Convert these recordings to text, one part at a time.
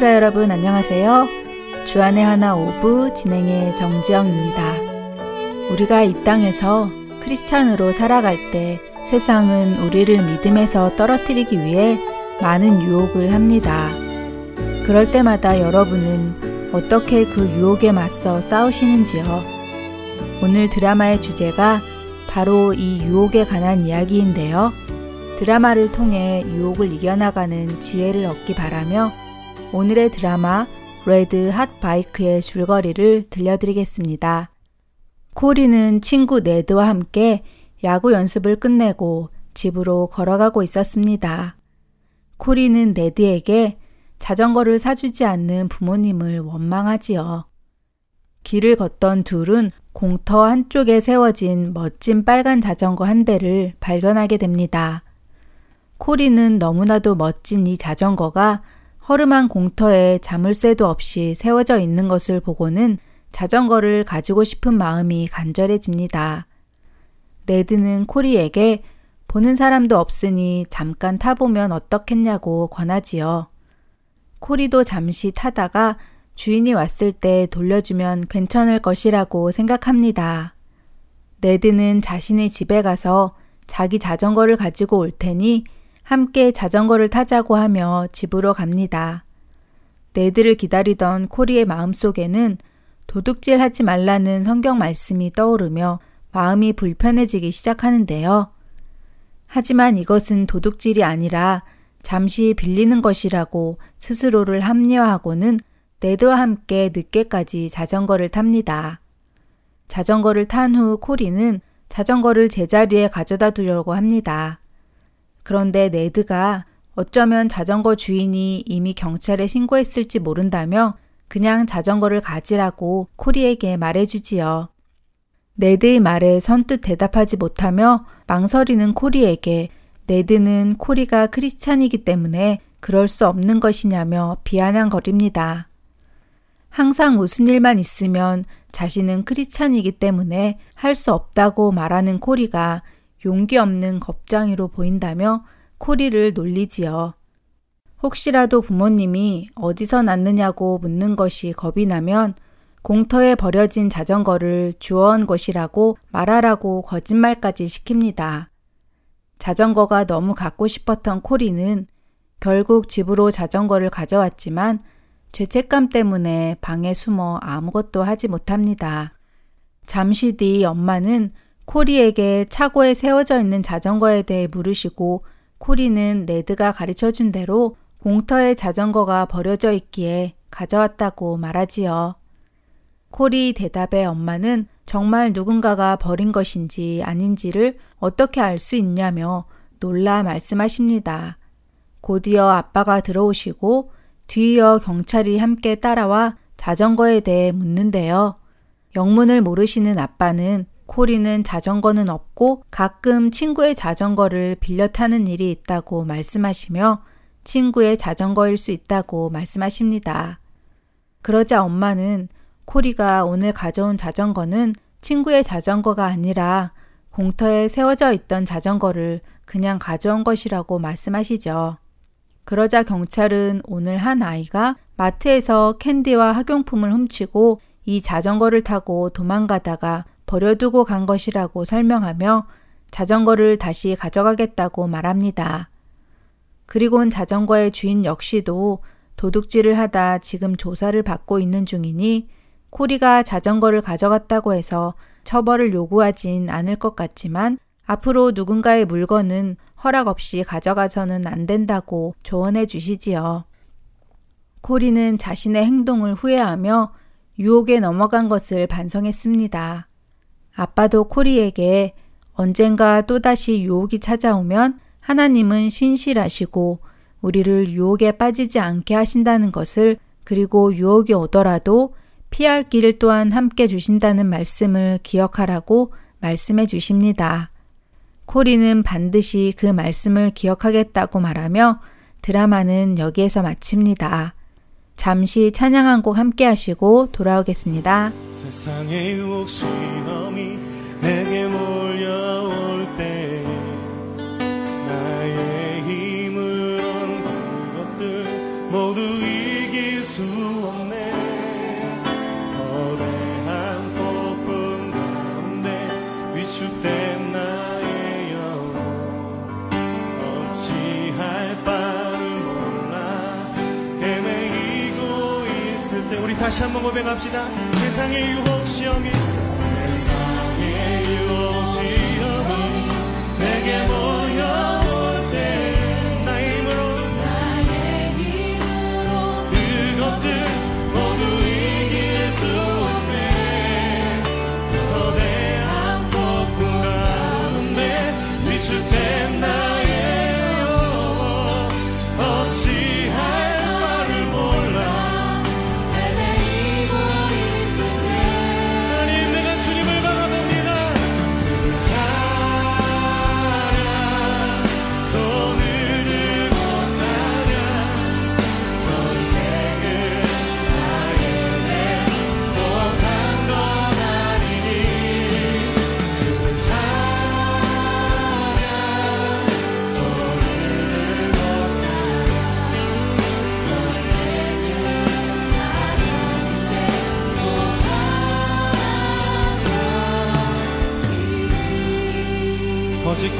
애청자 여러분 안녕하세요. 주안의 하나 오부 진행의 정지영입니다. 우리가 이 땅에서 크리스찬으로 살아갈 때 세상은 우리를 믿음에서 떨어뜨리기 위해 많은 유혹을 합니다. 그럴 때마다 여러분은 어떻게 그 유혹에 맞서 싸우시는지요? 오늘 드라마의 주제가 바로 이 유혹에 관한 이야기인데요. 드라마를 통해 유혹을 이겨나가는 지혜를 얻기 바라며 오늘의 드라마 Red Hot Bike의 줄거리를 들려드리겠습니다. 코리는 친구 네드와 함께 야구 연습을 끝내고 집으로 걸어가고 있었습니다. 코리는 네드에게 자전거를 사주지 않는 부모님을 원망하지요. 길을 걷던 둘은 공터 한쪽에 세워진 멋진 빨간 자전거 한 대를 발견하게 됩니다. 코리는 너무나도 멋진 이 자전거가 허름한 공터에 자물쇠도 없이 세워져 있는 것을 보고는 자전거를 가지고 싶은 마음이 간절해집니다. 레드는 코리에게 보는 사람도 없으니 잠깐 타보면 어떻겠냐고 권하지요. 코리도 잠시 타다가 주인이 왔을 때 돌려주면 괜찮을 것이라고 생각합니다. 레드는 자신의 집에 가서 자기 자전거를 가지고 올 테니 함께 자전거를 타자고 하며 집으로 갑니다. 네드를 기다리던 코리의 마음속에는 도둑질 하지 말라는 성경 말씀이 떠오르며 마음이 불편해지기 시작하는데요. 하지만 이것은 도둑질이 아니라 잠시 빌리는 것이라고 스스로를 합리화하고는 네드와 함께 늦게까지 자전거를 탑니다. 자전거를 탄 후 코리는 자전거를 제자리에 가져다 두려고 합니다. 그런데 네드가 어쩌면 자전거 주인이 이미 경찰에 신고했을지 모른다며 그냥 자전거를 가지라고 코리에게 말해주지요. 네드의 말에 선뜻 대답하지 못하며 망설이는 코리에게 네드는 코리가 크리스찬이기 때문에 그럴 수 없는 것이냐며 비아냥거립니다. 항상 무슨 일만 있으면 자신은 크리스찬이기 때문에 할 수 없다고 말하는 코리가 용기 없는 겁장이로 보인다며 코리를 놀리지요. 혹시라도 부모님이 어디서 났느냐고 묻는 것이 겁이 나면 공터에 버려진 자전거를 주워온 것이라고 말하라고 거짓말까지 시킵니다. 자전거가 너무 갖고 싶었던 코리는 결국 집으로 자전거를 가져왔지만 죄책감 때문에 방에 숨어 아무것도 하지 못합니다. 잠시 뒤 엄마는 코리에게 차고에 세워져 있는 자전거에 대해 물으시고 코리는 레드가 가르쳐 준 대로 공터에 자전거가 버려져 있기에 가져왔다고 말하지요. 코리 대답에 엄마는 정말 누군가가 버린 것인지 아닌지를 어떻게 알 수 있냐며 놀라 말씀하십니다. 곧이어 아빠가 들어오시고 뒤이어 경찰이 함께 따라와 자전거에 대해 묻는데요. 영문을 모르시는 아빠는 코리는 자전거는 없고 가끔 친구의 자전거를 빌려 타는 일이 있다고 말씀하시며 친구의 자전거일 수 있다고 말씀하십니다. 그러자 엄마는 코리가 오늘 가져온 자전거는 친구의 자전거가 아니라 공터에 세워져 있던 자전거를 그냥 가져온 것이라고 말씀하시죠. 그러자 경찰은 오늘 한 아이가 마트에서 캔디와 학용품을 훔치고 이 자전거를 타고 도망가다가 버려두고 간 것이라고 설명하며 자전거를 다시 가져가겠다고 말합니다. 그리곤 자전거의 주인 역시도 도둑질을 하다 지금 조사를 받고 있는 중이니 코리가 자전거를 가져갔다고 해서 처벌을 요구하진 않을 것 같지만 앞으로 누군가의 물건은 허락 없이 가져가서는 안 된다고 조언해 주시지요. 코리는 자신의 행동을 후회하며 유혹에 넘어간 것을 반성했습니다. 아빠도 코리에게 언젠가 또다시 유혹이 찾아오면 하나님은 신실하시고 우리를 유혹에 빠지지 않게 하신다는 것을 그리고 유혹이 오더라도 피할 길을 또한 함께 주신다는 말씀을 기억하라고 말씀해 주십니다. 코리는 반드시 그 말씀을 기억하겠다고 말하며 드라마는 여기에서 마칩니다. 잠시 찬양 한 곡 함께 하시고 돌아오겠습니다. 다시 한번 고백합시다. 세상의 유혹 시험이 세상의 유혹 시험이 내게 뭐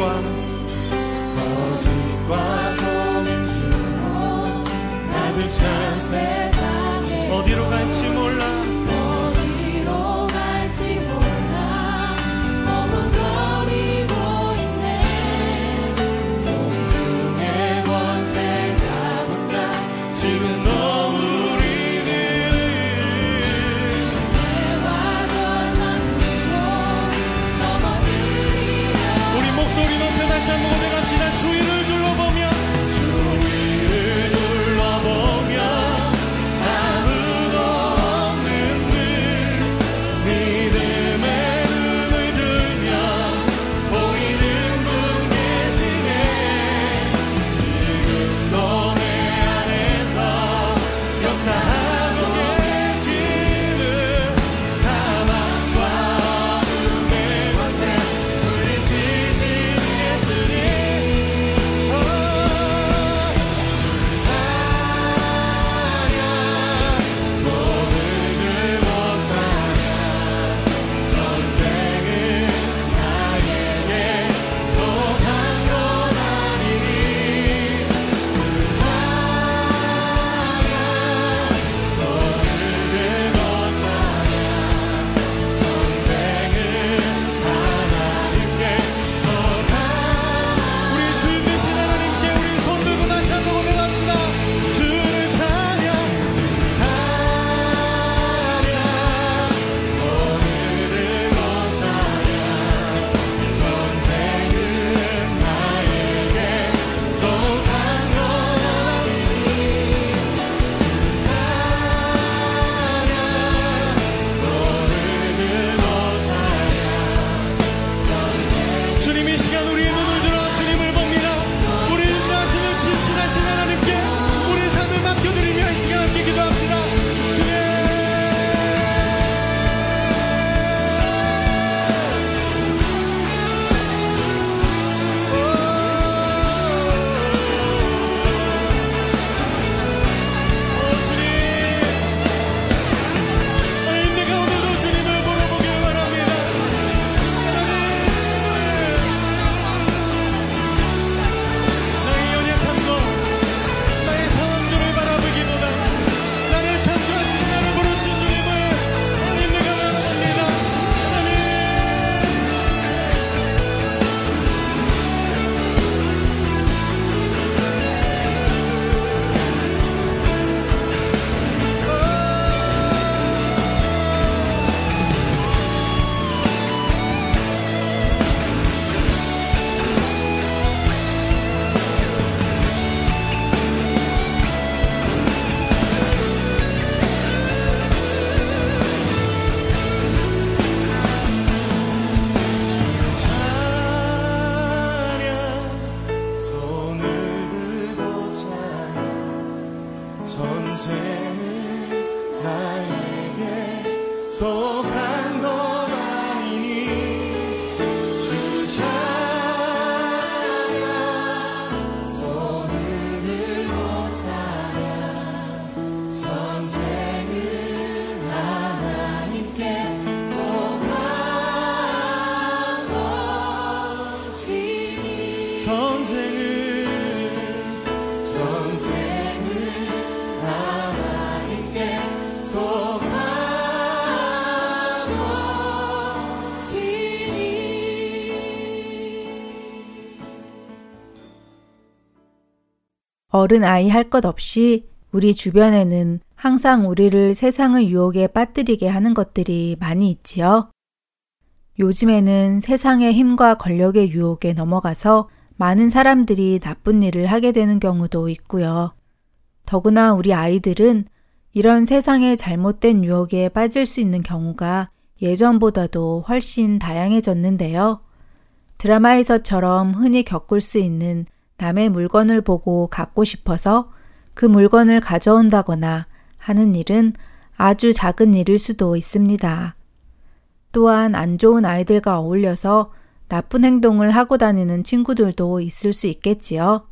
光。 어른 아이 할 것 없이 우리 주변에는 항상 우리를 세상의 유혹에 빠뜨리게 하는 것들이 많이 있지요. 요즘에는 세상의 힘과 권력의 유혹에 넘어가서 많은 사람들이 나쁜 일을 하게 되는 경우도 있고요. 더구나 우리 아이들은 이런 세상의 잘못된 유혹에 빠질 수 있는 경우가 예전보다도 훨씬 다양해졌는데요. 드라마에서처럼 흔히 겪을 수 있는 남의 물건을 보고 갖고 싶어서 그 물건을 가져온다거나 하는 일은 아주 작은 일일 수도 있습니다. 또한 안 좋은 아이들과 어울려서 나쁜 행동을 하고 다니는 친구들도 있을 수 있겠지요.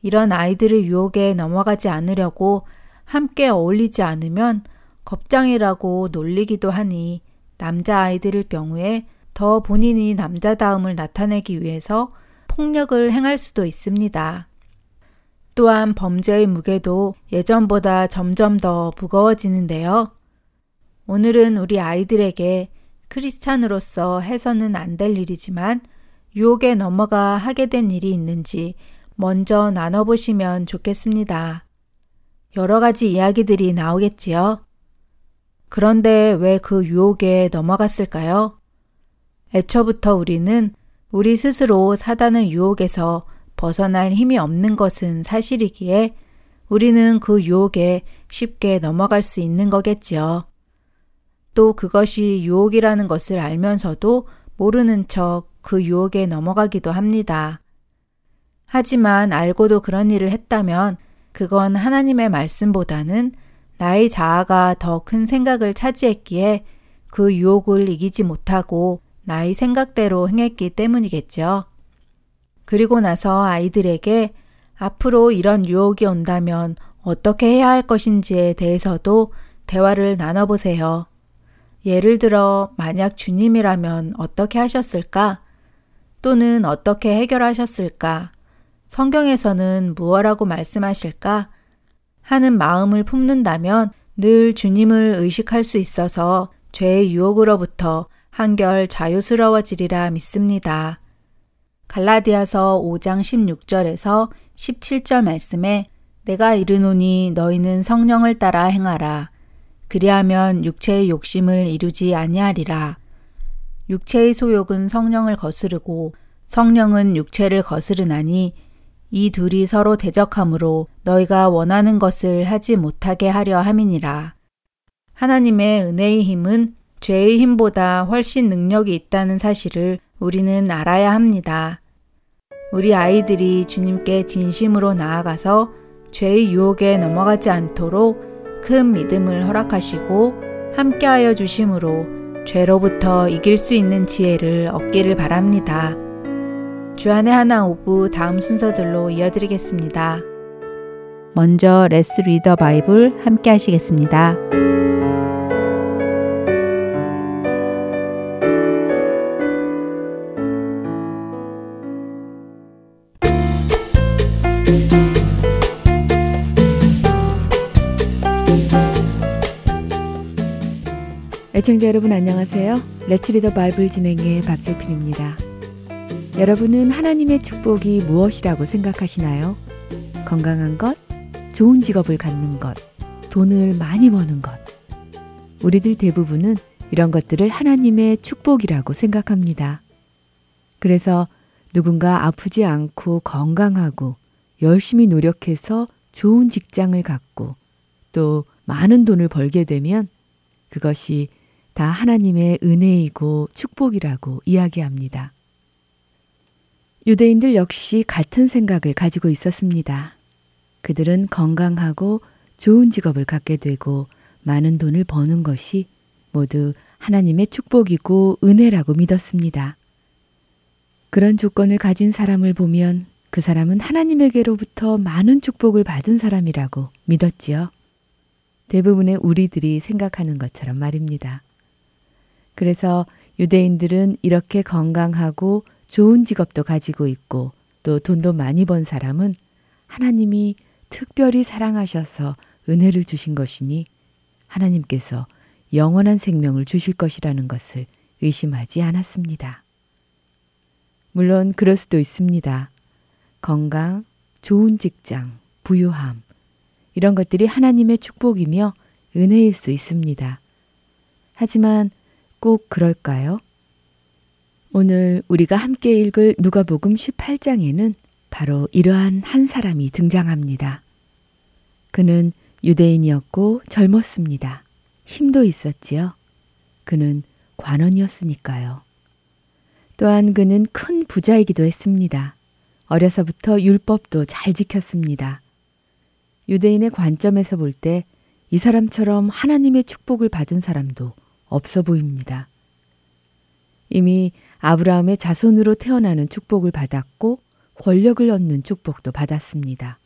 이런 아이들의 유혹에 넘어가지 않으려고 함께 어울리지 않으면 겁장이라고 놀리기도 하니 남자아이들일 경우에 더 본인이 남자다움을 나타내기 위해서 폭력을 행할 수도 있습니다. 또한 범죄의 무게도 예전보다 점점 더 무거워지는데요. 오늘은 우리 아이들에게 크리스찬으로서 해서는 안 될 일이지만 유혹에 넘어가 하게 된 일이 있는지 먼저 나눠보시면 좋겠습니다. 여러 가지 이야기들이 나오겠지요. 그런데 왜 그 유혹에 넘어갔을까요? 애초부터 우리는 우리 스스로 사단의 유혹에서 벗어날 힘이 없는 것은 사실이기에 우리는 그 유혹에 쉽게 넘어갈 수 있는 거겠지요. 또 그것이 유혹이라는 것을 알면서도 모르는 척 그 유혹에 넘어가기도 합니다. 하지만 알고도 그런 일을 했다면 그건 하나님의 말씀보다는 나의 자아가 더 큰 생각을 차지했기에 그 유혹을 이기지 못하고 나의 생각대로 행했기 때문이겠죠. 그리고 나서 아이들에게 앞으로 이런 유혹이 온다면 어떻게 해야 할 것인지에 대해서도 대화를 나눠보세요. 예를 들어, 만약 주님이라면 어떻게 하셨을까? 또는 어떻게 해결하셨을까? 성경에서는 무엇라고 말씀하실까? 하는 마음을 품는다면 늘 주님을 의식할 수 있어서 죄의 유혹으로부터 한결 자유스러워지리라 믿습니다. 갈라디아서 5장 16절에서 17절 말씀에 내가 이르노니 너희는 성령을 따라 행하라. 그리하면 육체의 욕심을 이루지 아니하리라. 육체의 소욕은 성령을 거스르고 성령은 육체를 거스르나니 이 둘이 서로 대적하므로 너희가 원하는 것을 하지 못하게 하려 함이니라. 하나님의 은혜의 힘은 죄의 힘보다 훨씬 능력이 있다는 사실을 우리는 알아야 합니다. 우리 아이들이 주님께 진심으로 나아가서 죄의 유혹에 넘어가지 않도록 큰 믿음을 허락하시고 함께하여 주심으로 죄로부터 이길 수 있는 지혜를 얻기를 바랍니다. 주안의 하나 오부 다음 순서들로 이어드리겠습니다. 먼저 Let's Read the Bible 함께 하시겠습니다. 애청자 여러분 안녕하세요. 레츠리더 바이블 진행의 박재필입니다. 여러분은 하나님의 축복이 무엇이라고 생각하시나요? 건강한 것, 좋은 직업을 갖는 것, 돈을 많이 버는 것. 우리들 대부분은 이런 것들을 하나님의 축복이라고 생각합니다. 그래서 누군가 아프지 않고 건강하고 열심히 노력해서 좋은 직장을 갖고 또 많은 돈을 벌게 되면 그것이 다 하나님의 은혜이고 축복이라고 이야기합니다. 유대인들 역시 같은 생각을 가지고 있었습니다. 그들은 건강하고 좋은 직업을 갖게 되고 많은 돈을 버는 것이 모두 하나님의 축복이고 은혜라고 믿었습니다. 그런 조건을 가진 사람을 보면 그 사람은 하나님에게로부터 많은 축복을 받은 사람이라고 믿었지요. 대부분의 우리들이 생각하는 것처럼 말입니다. 그래서 유대인들은 이렇게 건강하고 좋은 직업도 가지고 있고 또 돈도 많이 번 사람은 하나님이 특별히 사랑하셔서 은혜를 주신 것이니 하나님께서 영원한 생명을 주실 것이라는 것을 의심하지 않았습니다. 물론 그럴 수도 있습니다. 건강, 좋은 직장, 부유함, 이런 것들이 하나님의 축복이며 은혜일 수 있습니다. 하지만 꼭 그럴까요? 오늘 우리가 함께 읽을 누가복음 18장에는 바로 이러한 한 사람이 등장합니다. 그는 유대인이었고 젊었습니다. 힘도 있었지요. 그는 관원이었으니까요. 또한 그는 큰 부자이기도 했습니다. 어려서부터 율법도 잘 지켰습니다. 유대인의 관점에서 볼 때 이 사람처럼 하나님의 축복을 받은 사람도 없어 보입니다. 이미 아브라함의 자손으로 태어나는 축복을 받았고 권력을 얻는 축복도 받았습니다.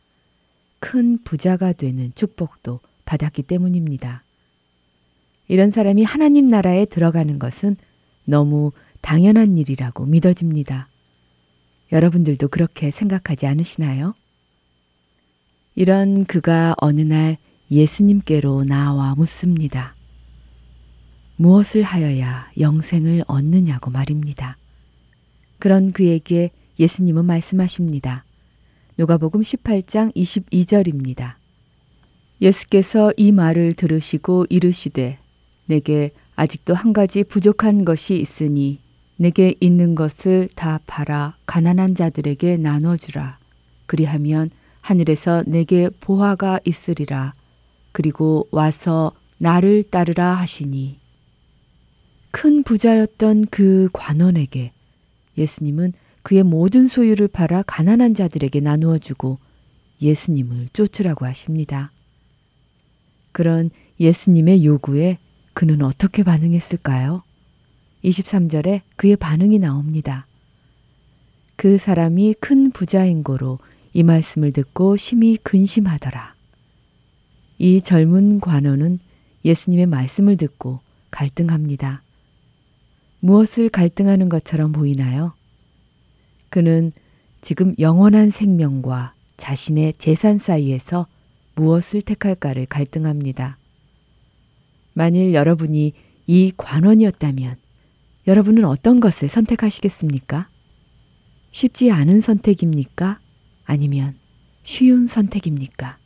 큰 부자가 되는 축복도 받았기 때문입니다. 이런 사람이 하나님 나라에 들어가는 것은 너무 당연한 일이라고 믿어집니다. 여러분들도 그렇게 생각하지 않으시나요? 이런 그가 어느 날 예수님께로 나와 묻습니다. 무엇을 하여야 영생을 얻느냐고 말입니다. 그런 그에게 예수님은 말씀하십니다. 누가복음 18장 22절입니다. 예수께서 이 말을 들으시고 이르시되 내게 아직도 한 가지 부족한 것이 있으니 내게 있는 것을 다 팔아 가난한 자들에게 나눠 주라. 그리하면 하늘에서 내게 보화가 있으리라. 그리고 와서 나를 따르라 하시니 큰 부자였던 그 관원에게 예수님은 그의 모든 소유를 팔아 가난한 자들에게 나누어 주고 예수님을 쫓으라고 하십니다. 그런 예수님의 요구에 그는 어떻게 반응했을까요? 23절에 그의 반응이 나옵니다. 그 사람이 큰 부자인 고로 이 말씀을 듣고 심히 근심하더라. 이 젊은 관원은 예수님의 말씀을 듣고 갈등합니다. 무엇을 갈등하는 것처럼 보이나요? 그는 지금 영원한 생명과 자신의 재산 사이에서 무엇을 택할까를 갈등합니다. 만일 여러분이 이 관원이었다면 여러분은 어떤 것을 선택하시겠습니까? 쉽지 않은 선택입니까? 아니면 쉬운 선택입니까?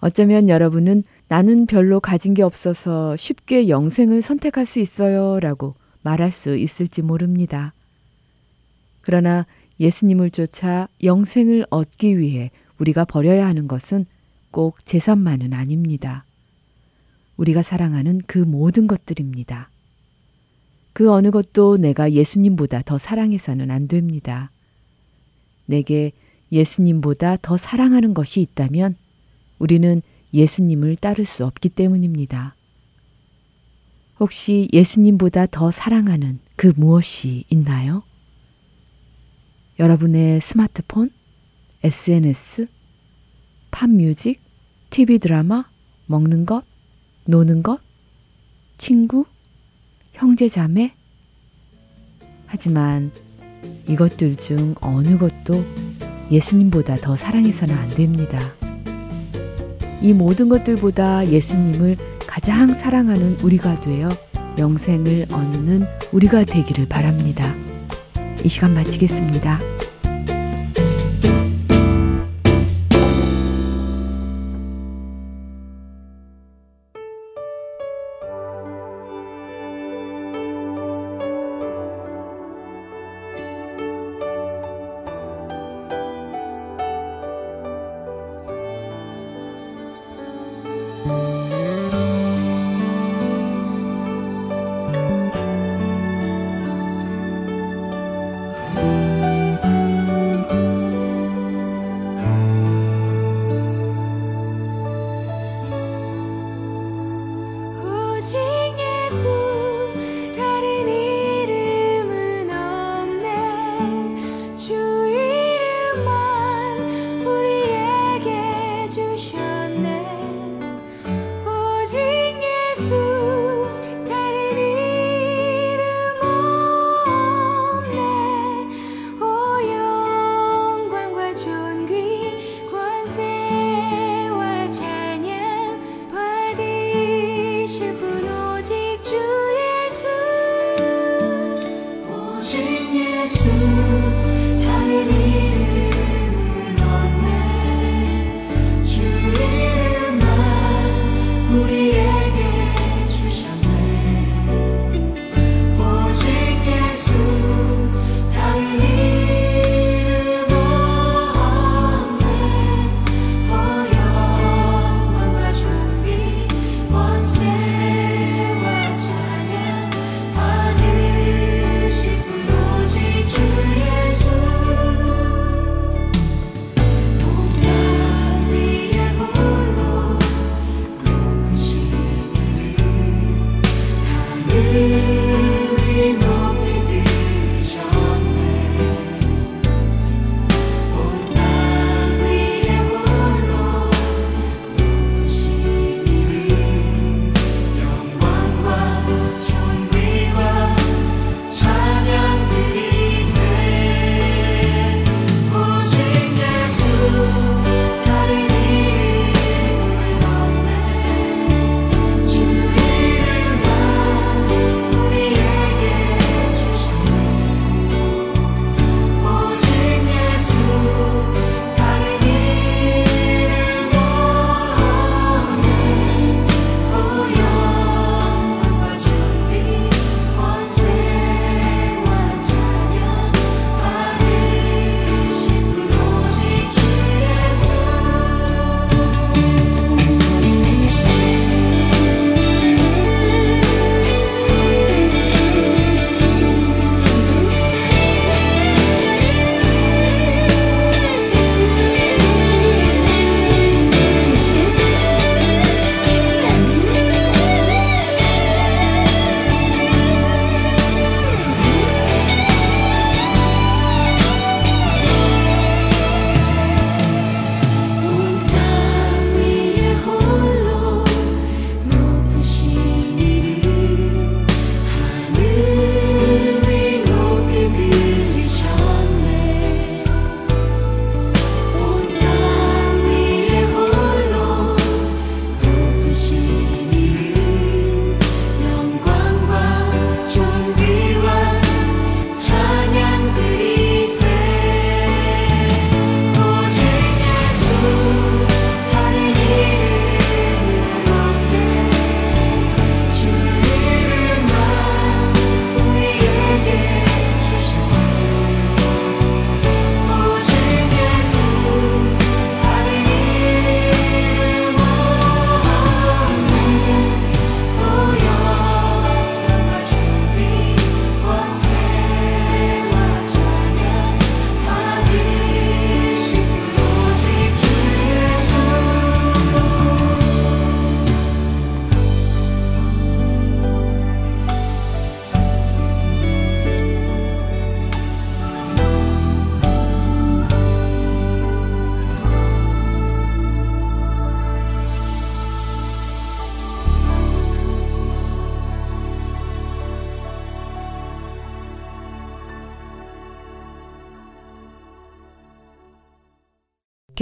어쩌면 여러분은 나는 별로 가진 게 없어서 쉽게 영생을 선택할 수 있어요 라고 말할 수 있을지 모릅니다. 그러나 예수님을 쫓아 영생을 얻기 위해 우리가 버려야 하는 것은 꼭 재산만은 아닙니다. 우리가 사랑하는 그 모든 것들입니다. 그 어느 것도 내가 예수님보다 더 사랑해서는 안 됩니다. 내게 예수님보다 더 사랑하는 것이 있다면 우리는 예수님을 따를 수 없기 때문입니다. 혹시 예수님보다 더 사랑하는 그 무엇이 있나요? 여러분의 스마트폰, SNS, 팝뮤직, TV 드라마, 먹는 것, 노는 것, 친구, 형제 자매? 하지만 이것들 중 어느 것도 예수님보다 더 사랑해서는 안 됩니다. 이 모든 것들보다 예수님을 가장 사랑하는 우리가 되어 영생을 얻는 우리가 되기를 바랍니다. 이 시간 마치겠습니다.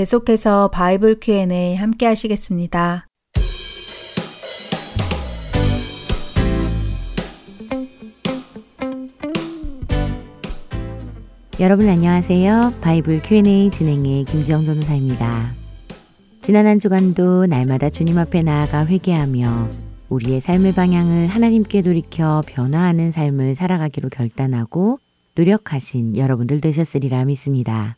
계속해서 바이블 Q&A 함께 하시겠습니다. 여러분 안녕하세요. 바이블 Q&A 진행의 김지영 변호사입니다. 지난 한 주간도 날마다 주님 앞에 나아가 회개하며 우리의 삶의 방향을 하나님께 돌이켜 변화하는 삶을 살아가기로 결단하고 노력하신 여러분들 되셨으리라 믿습니다.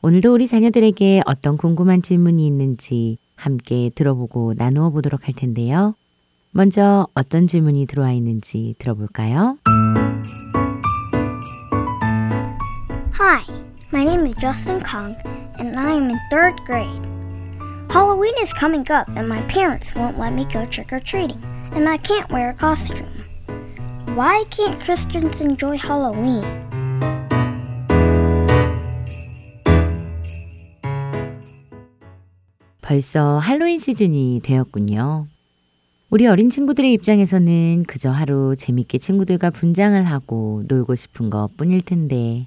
오늘도 우리 자녀들에게 어떤 궁금한 질문이 있는지 함께 들어보고 나누어 보도록 할 텐데요. 먼저 어떤 질문이 들어와 있는지 들어볼까요? Hi, my name is Justin Kong, and I am in third grade. Halloween is coming up, and my parents won't let me go trick or treating, and I can't wear a costume. Why can't Christians enjoy Halloween? 벌써 할로윈 시즌이 되었군요. 우리 어린 친구들의 입장에서는 그저 하루 재밌게 친구들과 분장을 하고 놀고 싶은 것 뿐일 텐데,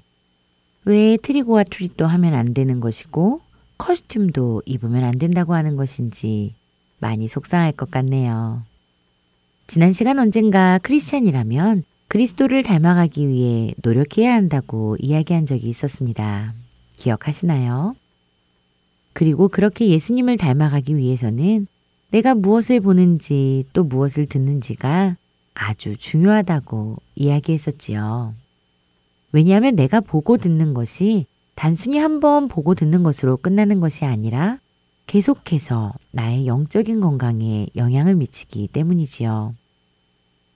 왜 트리고와 트릿도 하면 안 되는 것이고, 커스튬도 입으면 안 된다고 하는 것인지 많이 속상할 것 같네요. 지난 시간 언젠가 크리스찬이라면 그리스도를 닮아가기 위해 노력해야 한다고 이야기한 적이 있었습니다. 기억하시나요? 그리고 그렇게 예수님을 닮아가기 위해서는 내가 무엇을 보는지 또 무엇을 듣는지가 아주 중요하다고 이야기했었지요. 왜냐하면 내가 보고 듣는 것이 단순히 한 번 보고 듣는 것으로 끝나는 것이 아니라 계속해서 나의 영적인 건강에 영향을 미치기 때문이지요.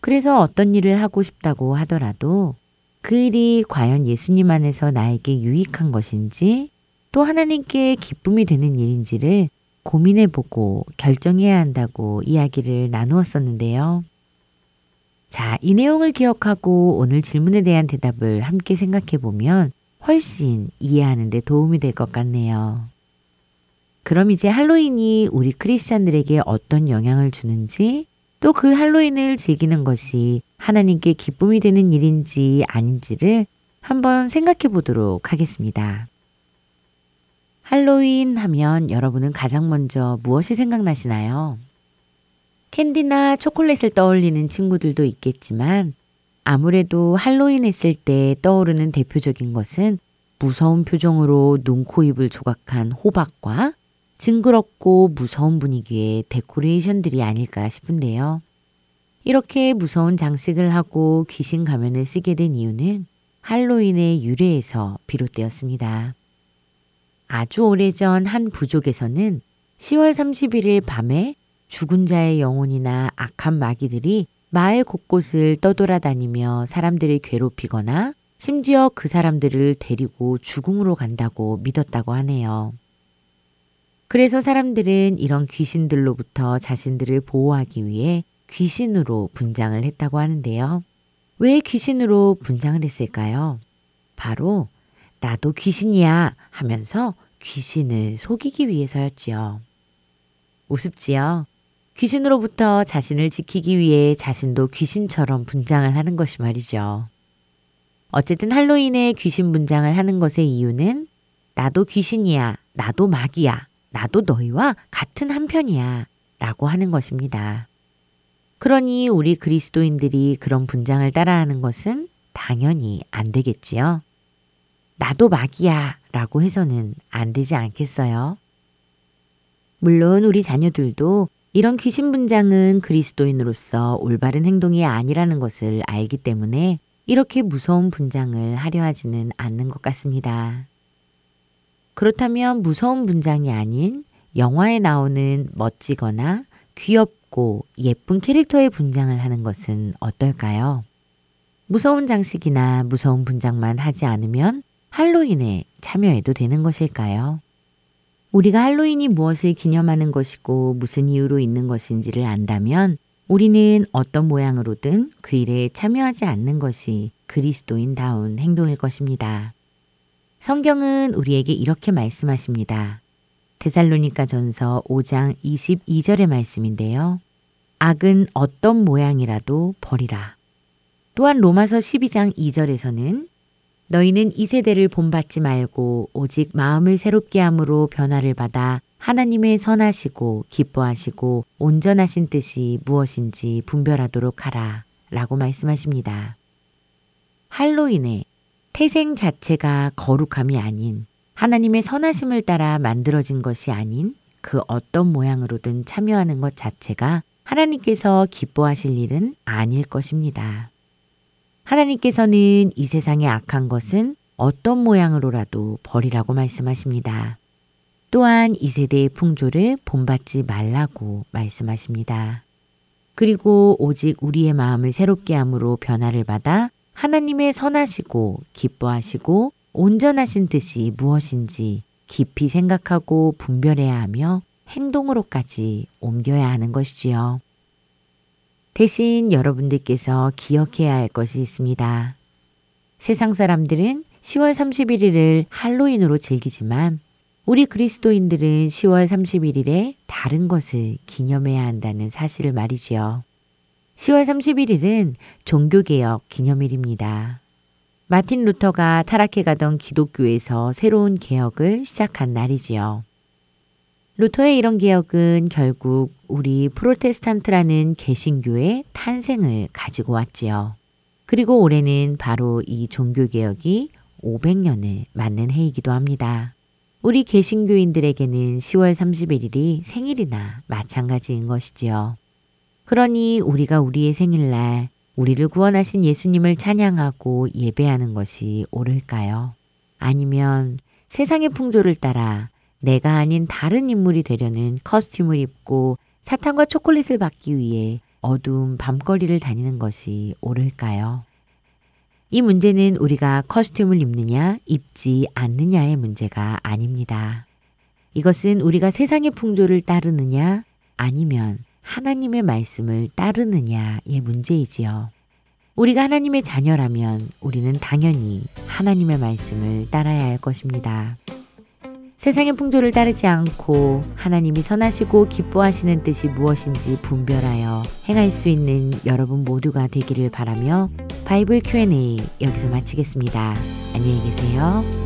그래서 어떤 일을 하고 싶다고 하더라도 그 일이 과연 예수님 안에서 나에게 유익한 것인지 또 하나님께 기쁨이 되는 일인지를 고민해 보고 결정해야 한다고 이야기를 나누었었는데요. 자, 이 내용을 기억하고 오늘 질문에 대한 대답을 함께 생각해 보면 훨씬 이해하는 데 도움이 될 것 같네요. 그럼 이제 할로윈이 우리 크리스찬들에게 어떤 영향을 주는지 또 그 할로윈을 즐기는 것이 하나님께 기쁨이 되는 일인지 아닌지를 한번 생각해 보도록 하겠습니다. 할로윈 하면 여러분은 가장 먼저 무엇이 생각나시나요? 캔디나 초콜릿을 떠올리는 친구들도 있겠지만 아무래도 할로윈 했을 때 떠오르는 대표적인 것은 무서운 표정으로 눈, 코, 입을 조각한 호박과 징그럽고 무서운 분위기의 데코레이션들이 아닐까 싶은데요. 이렇게 무서운 장식을 하고 귀신 가면을 쓰게 된 이유는 할로윈의 유래에서 비롯되었습니다. 아주 오래전 한 부족에서는 10월 31일 밤에 죽은 자의 영혼이나 악한 마귀들이 마을 곳곳을 떠돌아다니며 사람들을 괴롭히거나 심지어 그 사람들을 데리고 죽음으로 간다고 믿었다고 하네요. 그래서 사람들은 이런 귀신들로부터 자신들을 보호하기 위해 귀신으로 분장을 했다고 하는데요. 왜 귀신으로 분장을 했을까요? 바로 나도 귀신이야 하면서 귀신을 속이기 위해서였지요. 우습지요? 귀신으로부터 자신을 지키기 위해 자신도 귀신처럼 분장을 하는 것이 말이죠. 어쨌든 할로윈에 귀신 분장을 하는 것의 이유는 나도 귀신이야, 나도 마귀야, 나도 너희와 같은 한편이야 라고 하는 것입니다. 그러니 우리 그리스도인들이 그런 분장을 따라하는 것은 당연히 안 되겠지요. 나도 마귀야 라고 해서는 안 되지 않겠어요? 물론 우리 자녀들도 이런 귀신 분장은 그리스도인으로서 올바른 행동이 아니라는 것을 알기 때문에 이렇게 무서운 분장을 하려 하지는 않는 것 같습니다. 그렇다면 무서운 분장이 아닌 영화에 나오는 멋지거나 귀엽고 예쁜 캐릭터의 분장을 하는 것은 어떨까요? 무서운 장식이나 무서운 분장만 하지 않으면 할로윈에 참여해도 되는 것일까요? 우리가 할로윈이 무엇을 기념하는 것이고 무슨 이유로 있는 것인지를 안다면 우리는 어떤 모양으로든 그 일에 참여하지 않는 것이 그리스도인다운 행동일 것입니다. 성경은 우리에게 이렇게 말씀하십니다. 데살로니가 전서 5장 22절의 말씀인데요. 악은 어떤 모양이라도 버리라. 또한 로마서 12장 2절에서는 너희는 이 세대를 본받지 말고 오직 마음을 새롭게 함으로 변화를 받아 하나님의 선하시고 기뻐하시고 온전하신 뜻이 무엇인지 분별하도록 하라. 라고 말씀하십니다. 할로윈의 태생 자체가 거룩함이 아닌 하나님의 선하심을 따라 만들어진 것이 아닌 그 어떤 모양으로든 참여하는 것 자체가 하나님께서 기뻐하실 일은 아닐 것입니다. 하나님께서는 이 세상의 악한 것은 어떤 모양으로라도 버리라고 말씀하십니다. 또한 이 세대의 풍조를 본받지 말라고 말씀하십니다. 그리고 오직 우리의 마음을 새롭게 함으로 변화를 받아 하나님의 선하시고 기뻐하시고 온전하신 뜻이 무엇인지 깊이 생각하고 분별해야 하며 행동으로까지 옮겨야 하는 것이지요. 대신 여러분들께서 기억해야 할 것이 있습니다. 세상 사람들은 10월 31일을 할로윈으로 즐기지만 우리 그리스도인들은 10월 31일에 다른 것을 기념해야 한다는 사실을 말이지요. 10월 31일은 종교개혁 기념일입니다. 마틴 루터가 타락해 가던 기독교에서 새로운 개혁을 시작한 날이지요. 루터의 이런 개혁은 결국 우리 프로테스탄트라는 개신교의 탄생을 가지고 왔지요. 그리고 올해는 바로 이 종교개혁이 500년을 맞는 해이기도 합니다. 우리 개신교인들에게는 10월 31일이 생일이나 마찬가지인 것이지요. 그러니 우리가 우리의 생일날 우리를 구원하신 예수님을 찬양하고 예배하는 것이 옳을까요? 아니면 세상의 풍조를 따라 내가 아닌 다른 인물이 되려는 커스튬을 입고 사탕과 초콜릿을 받기 위해 어두운 밤거리를 다니는 것이 옳을까요? 이 문제는 우리가 커스튬을 입느냐, 입지 않느냐의 문제가 아닙니다. 이것은 우리가 세상의 풍조를 따르느냐, 아니면 하나님의 말씀을 따르느냐의 문제이지요. 우리가 하나님의 자녀라면 우리는 당연히 하나님의 말씀을 따라야 할 것입니다. 세상의 풍조를 따르지 않고 하나님이 선하시고 기뻐하시는 뜻이 무엇인지 분별하여 행할 수 있는 여러분 모두가 되기를 바라며 바이블 Q&A 여기서 마치겠습니다. 안녕히 계세요.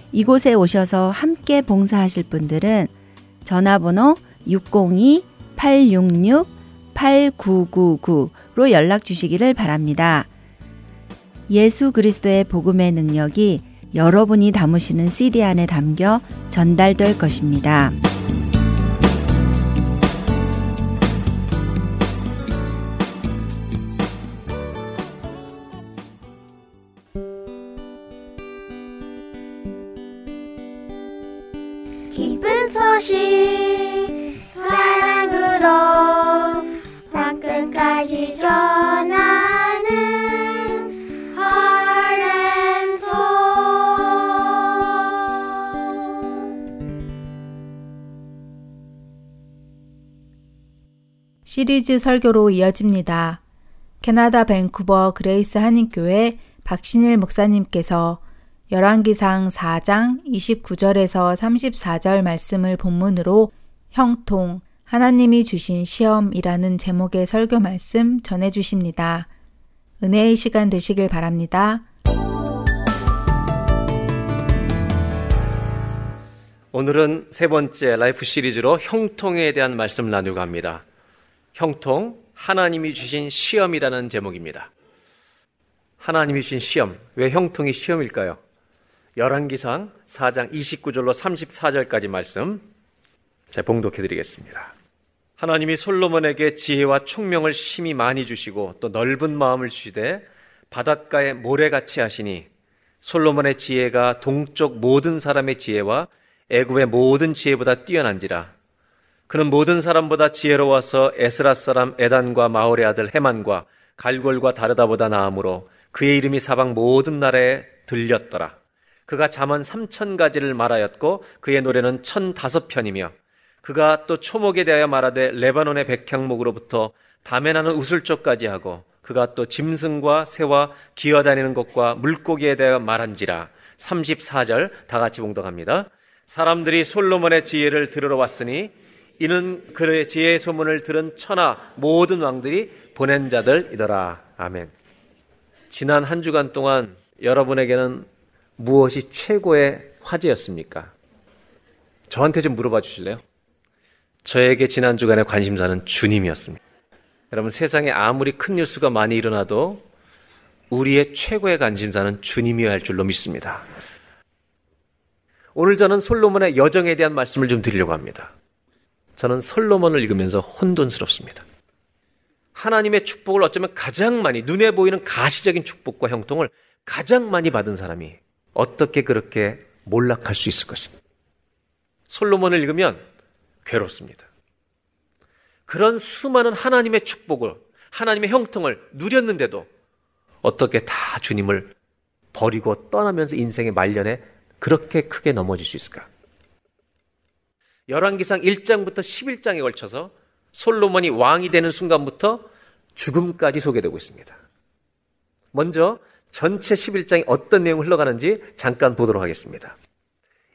이곳에 오셔서 함께 봉사하실 분들은 전화번호 602-866-8999로 연락 주시기를 바랍니다. 예수 그리스도의 복음의 능력이 여러분이 담으시는 CD 안에 담겨 전달될 것입니다. 시리즈 설교로 이어집니다. 캐나다 밴쿠버 그레이스 한인교회 박신일 목사님께서 열왕기상 4장 29절에서 34절 말씀을 본문으로 형통 하나님이 주신 시험이라는 제목의 설교 말씀 전해 주십니다. 은혜의 시간 되시길 바랍니다. 오늘은 세 번째 라이프 시리즈로 형통에 대한 말씀을 나누고 합니다. 형통, 하나님이 주신 시험이라는 제목입니다. 하나님이 주신 시험, 왜 형통이 시험일까요? 열왕기상 4장 29절로 34절까지 말씀 제가 봉독해 드리겠습니다. 하나님이 솔로몬에게 지혜와 총명을 심히 많이 주시고 또 넓은 마음을 주시되 바닷가에 모래같이 하시니 솔로몬의 지혜가 동쪽 모든 사람의 지혜와 애굽의 모든 지혜보다 뛰어난지라 그는 모든 사람보다 지혜로워서 에스라 사람 에단과 마홀의 아들 헤만과 갈골과 다르다보다 나으므로 그의 이름이 사방 모든 나라에 들렸더라. 그가 잠언 삼천 가지를 말하였고 그의 노래는 천 다섯 편이며 그가 또 초목에 대하여 말하되 레바논의 백향목으로부터 담에 나는 우슬쪽까지 하고 그가 또 짐승과 새와 기어다니는 것과 물고기에 대하여 말한지라 34절 다 같이 봉독합니다. 사람들이 솔로몬의 지혜를 들으러 왔으니 이는 그의 지혜의 소문을 들은 천하 모든 왕들이 보낸 자들이더라. 아멘. 지난 한 주간 동안 여러분에게는 무엇이 최고의 화제였습니까? 저한테 좀 물어봐 주실래요? 저에게 지난 주간의 관심사는 주님이었습니다. 여러분 세상에 아무리 큰 뉴스가 많이 일어나도 우리의 최고의 관심사는 주님이어야 할 줄로 믿습니다. 오늘 저는 솔로몬의 여정에 대한 말씀을 좀 드리려고 합니다. 저는 솔로몬을 읽으면서 혼돈스럽습니다. 하나님의 축복을 어쩌면 가장 많이 눈에 보이는 가시적인 축복과 형통을 가장 많이 받은 사람이 어떻게 그렇게 몰락할 수 있을 것입니까? 솔로몬을 읽으면 괴롭습니다. 그런 수많은 하나님의 축복을 하나님의 형통을 누렸는데도 어떻게 다 주님을 버리고 떠나면서 인생의 말년에 그렇게 크게 넘어질 수 있을까? 열왕기상 1장부터 11장에 걸쳐서 솔로몬이 왕이 되는 순간부터 죽음까지 소개되고 있습니다. 먼저 전체 11장이 어떤 내용 흘러가는지 잠깐 보도록 하겠습니다.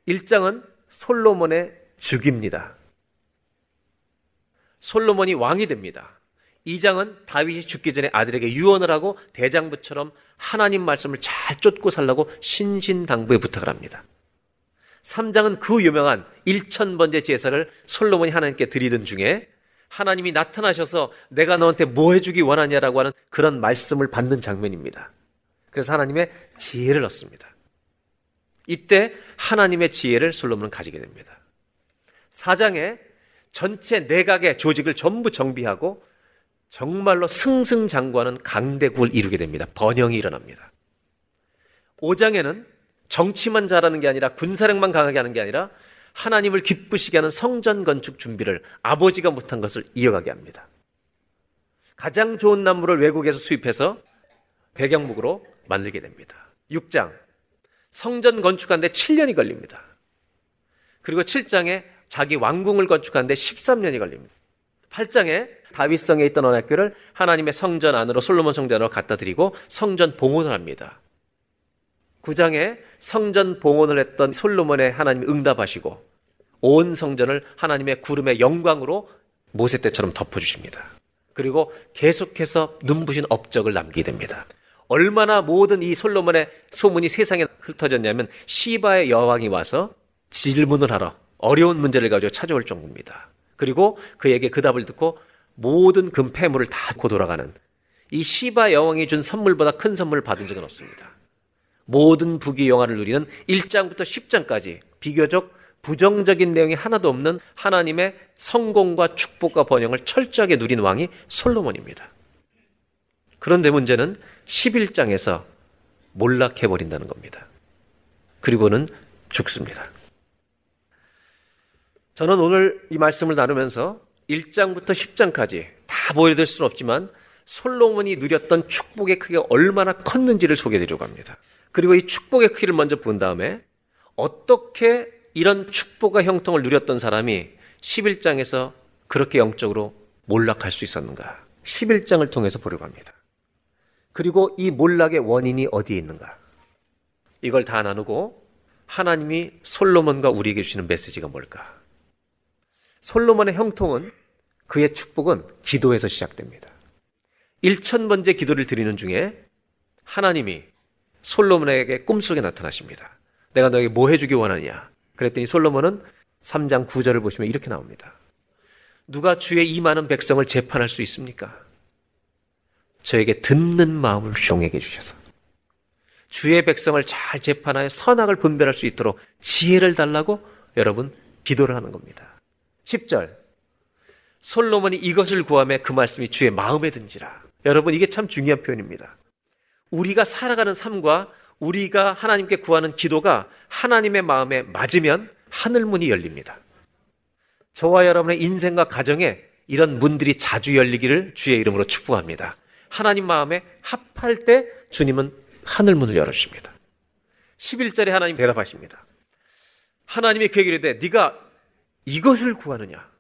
1장은 솔로몬의 죽입니다. 솔로몬이 왕이 됩니다. 2장은 다윗이 죽기 전에 아들에게 유언을 하고 대장부처럼 하나님 말씀을 잘 쫓고 살라고 신신당부에 부탁을 합니다. 3장은 그 유명한 1000번째 제사를 솔로몬이 하나님께 드리던 중에 하나님이 나타나셔서 내가 너한테 뭐 해주기 원하냐라고 하는 그런 말씀을 받는 장면입니다. 그래서 하나님의 지혜를 얻습니다. 이때 하나님의 지혜를 솔로몬은 가지게 됩니다. 4장에 전체 내각의 조직을 전부 정비하고 정말로 승승장구하는 강대국을 이루게 됩니다. 번영이 일어납니다. 5장에는 정치만 잘하는 게 아니라 군사력만 강하게 하는 게 아니라 하나님을 기쁘시게 하는 성전 건축 준비를 아버지가 못한 것을 이어가게 합니다. 가장 좋은 나무를 외국에서 수입해서 배경목으로 만들게 됩니다. 6장 성전 건축하는데 7년이 걸립니다. 그리고 7장에 자기 왕궁을 건축하는데 13년이 걸립니다. 8장에 다윗성에 있던 언약궤를 하나님의 성전 안으로 솔로몬 성전으로 갖다 드리고 성전 봉헌을 합니다. 9장에 성전 봉헌을 했던 솔로몬의 하나님 응답하시고 온 성전을 하나님의 구름의 영광으로 모세 때처럼 덮어주십니다. 그리고 계속해서 눈부신 업적을 남기게 됩니다. 얼마나 모든 이 솔로몬의 소문이 세상에 흩어졌냐면 시바의 여왕이 와서 질문을 하러 어려운 문제를 가지고 찾아올 정도입니다. 그리고 그에게 그 답을 듣고 모든 금 폐물을 다 고 돌아가는 이 시바 여왕이 준 선물보다 큰 선물을 받은 적은 없습니다. 모든 부귀 영화를 누리는 1장부터 10장까지 비교적 부정적인 내용이 하나도 없는 하나님의 성공과 축복과 번영을 철저하게 누린 왕이 솔로몬입니다. 그런데 문제는 11장에서 몰락해버린다는 겁니다. 그리고는 죽습니다. 저는 오늘 이 말씀을 나누면서 1장부터 10장까지 다 보여드릴 수는 없지만 솔로몬이 누렸던 축복의 크기가 얼마나 컸는지를 소개해드리려고 합니다. 그리고 이 축복의 크기를 먼저 본 다음에 어떻게 이런 축복과 형통을 누렸던 사람이 11장에서 그렇게 영적으로 몰락할 수 있었는가? 11장을 통해서 보려고 합니다. 그리고 이 몰락의 원인이 어디에 있는가? 이걸 다 나누고 하나님이 솔로몬과 우리에게 주시는 메시지가 뭘까? 솔로몬의 형통은 그의 축복은 기도에서 시작됩니다. 1천번째 기도를 드리는 중에 하나님이 솔로몬에게 꿈속에 나타나십니다. 내가 너에게 뭐 해주기 원하냐? 그랬더니 솔로몬은 3장 9절을 보시면 이렇게 나옵니다. 누가 주의 이 많은 백성을 재판할 수 있습니까? 저에게 듣는 마음을 종에게 주셔서 주의 백성을 잘 재판하여 선악을 분별할 수 있도록 지혜를 달라고 여러분 기도를 하는 겁니다. 10절 솔로몬이 이것을 구하며 그 말씀이 주의 마음에 든지라. 여러분 이게 참 중요한 표현입니다. 우리가 살아가는 삶과 우리가 하나님께 구하는 기도가 하나님의 마음에 맞으면 하늘문이 열립니다. 저와 여러분의 인생과 가정에 이런 문들이 자주 열리기를 주의 이름으로 축복합니다. 하나님 마음에 합할 때 주님은 하늘문을 열어주십니다. 11절에 하나님 대답하십니다. 하나님이 그에게 이르되 네가 이것을 구하느냐?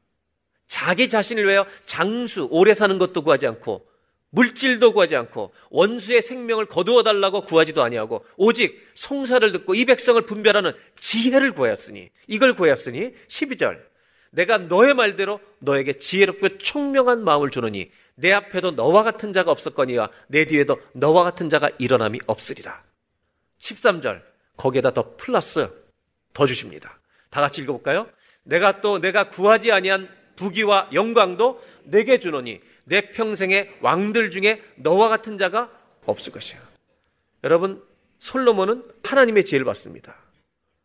자기 자신을 위하여 장수, 오래 사는 것도 구하지 않고 물질도 구하지 않고 원수의 생명을 거두어 달라고 구하지도 아니하고 오직 송사를 듣고 이 백성을 분별하는 지혜를 구하였으니 이걸 구하였으니 12절 내가 너의 말대로 너에게 지혜롭고 총명한 마음을 주느니 내 앞에도 너와 같은 자가 없었거니와 내 뒤에도 너와 같은 자가 일어남이 없으리라. 13절 거기에다 더 플러스 더 주십니다. 다 같이 읽어볼까요? 내가 또 내가 구하지 아니한 부귀와 영광도 내게 주노니 내 평생의 왕들 중에 너와 같은 자가 없을 것이야. 여러분 솔로몬은 하나님의 지혜를 받습니다.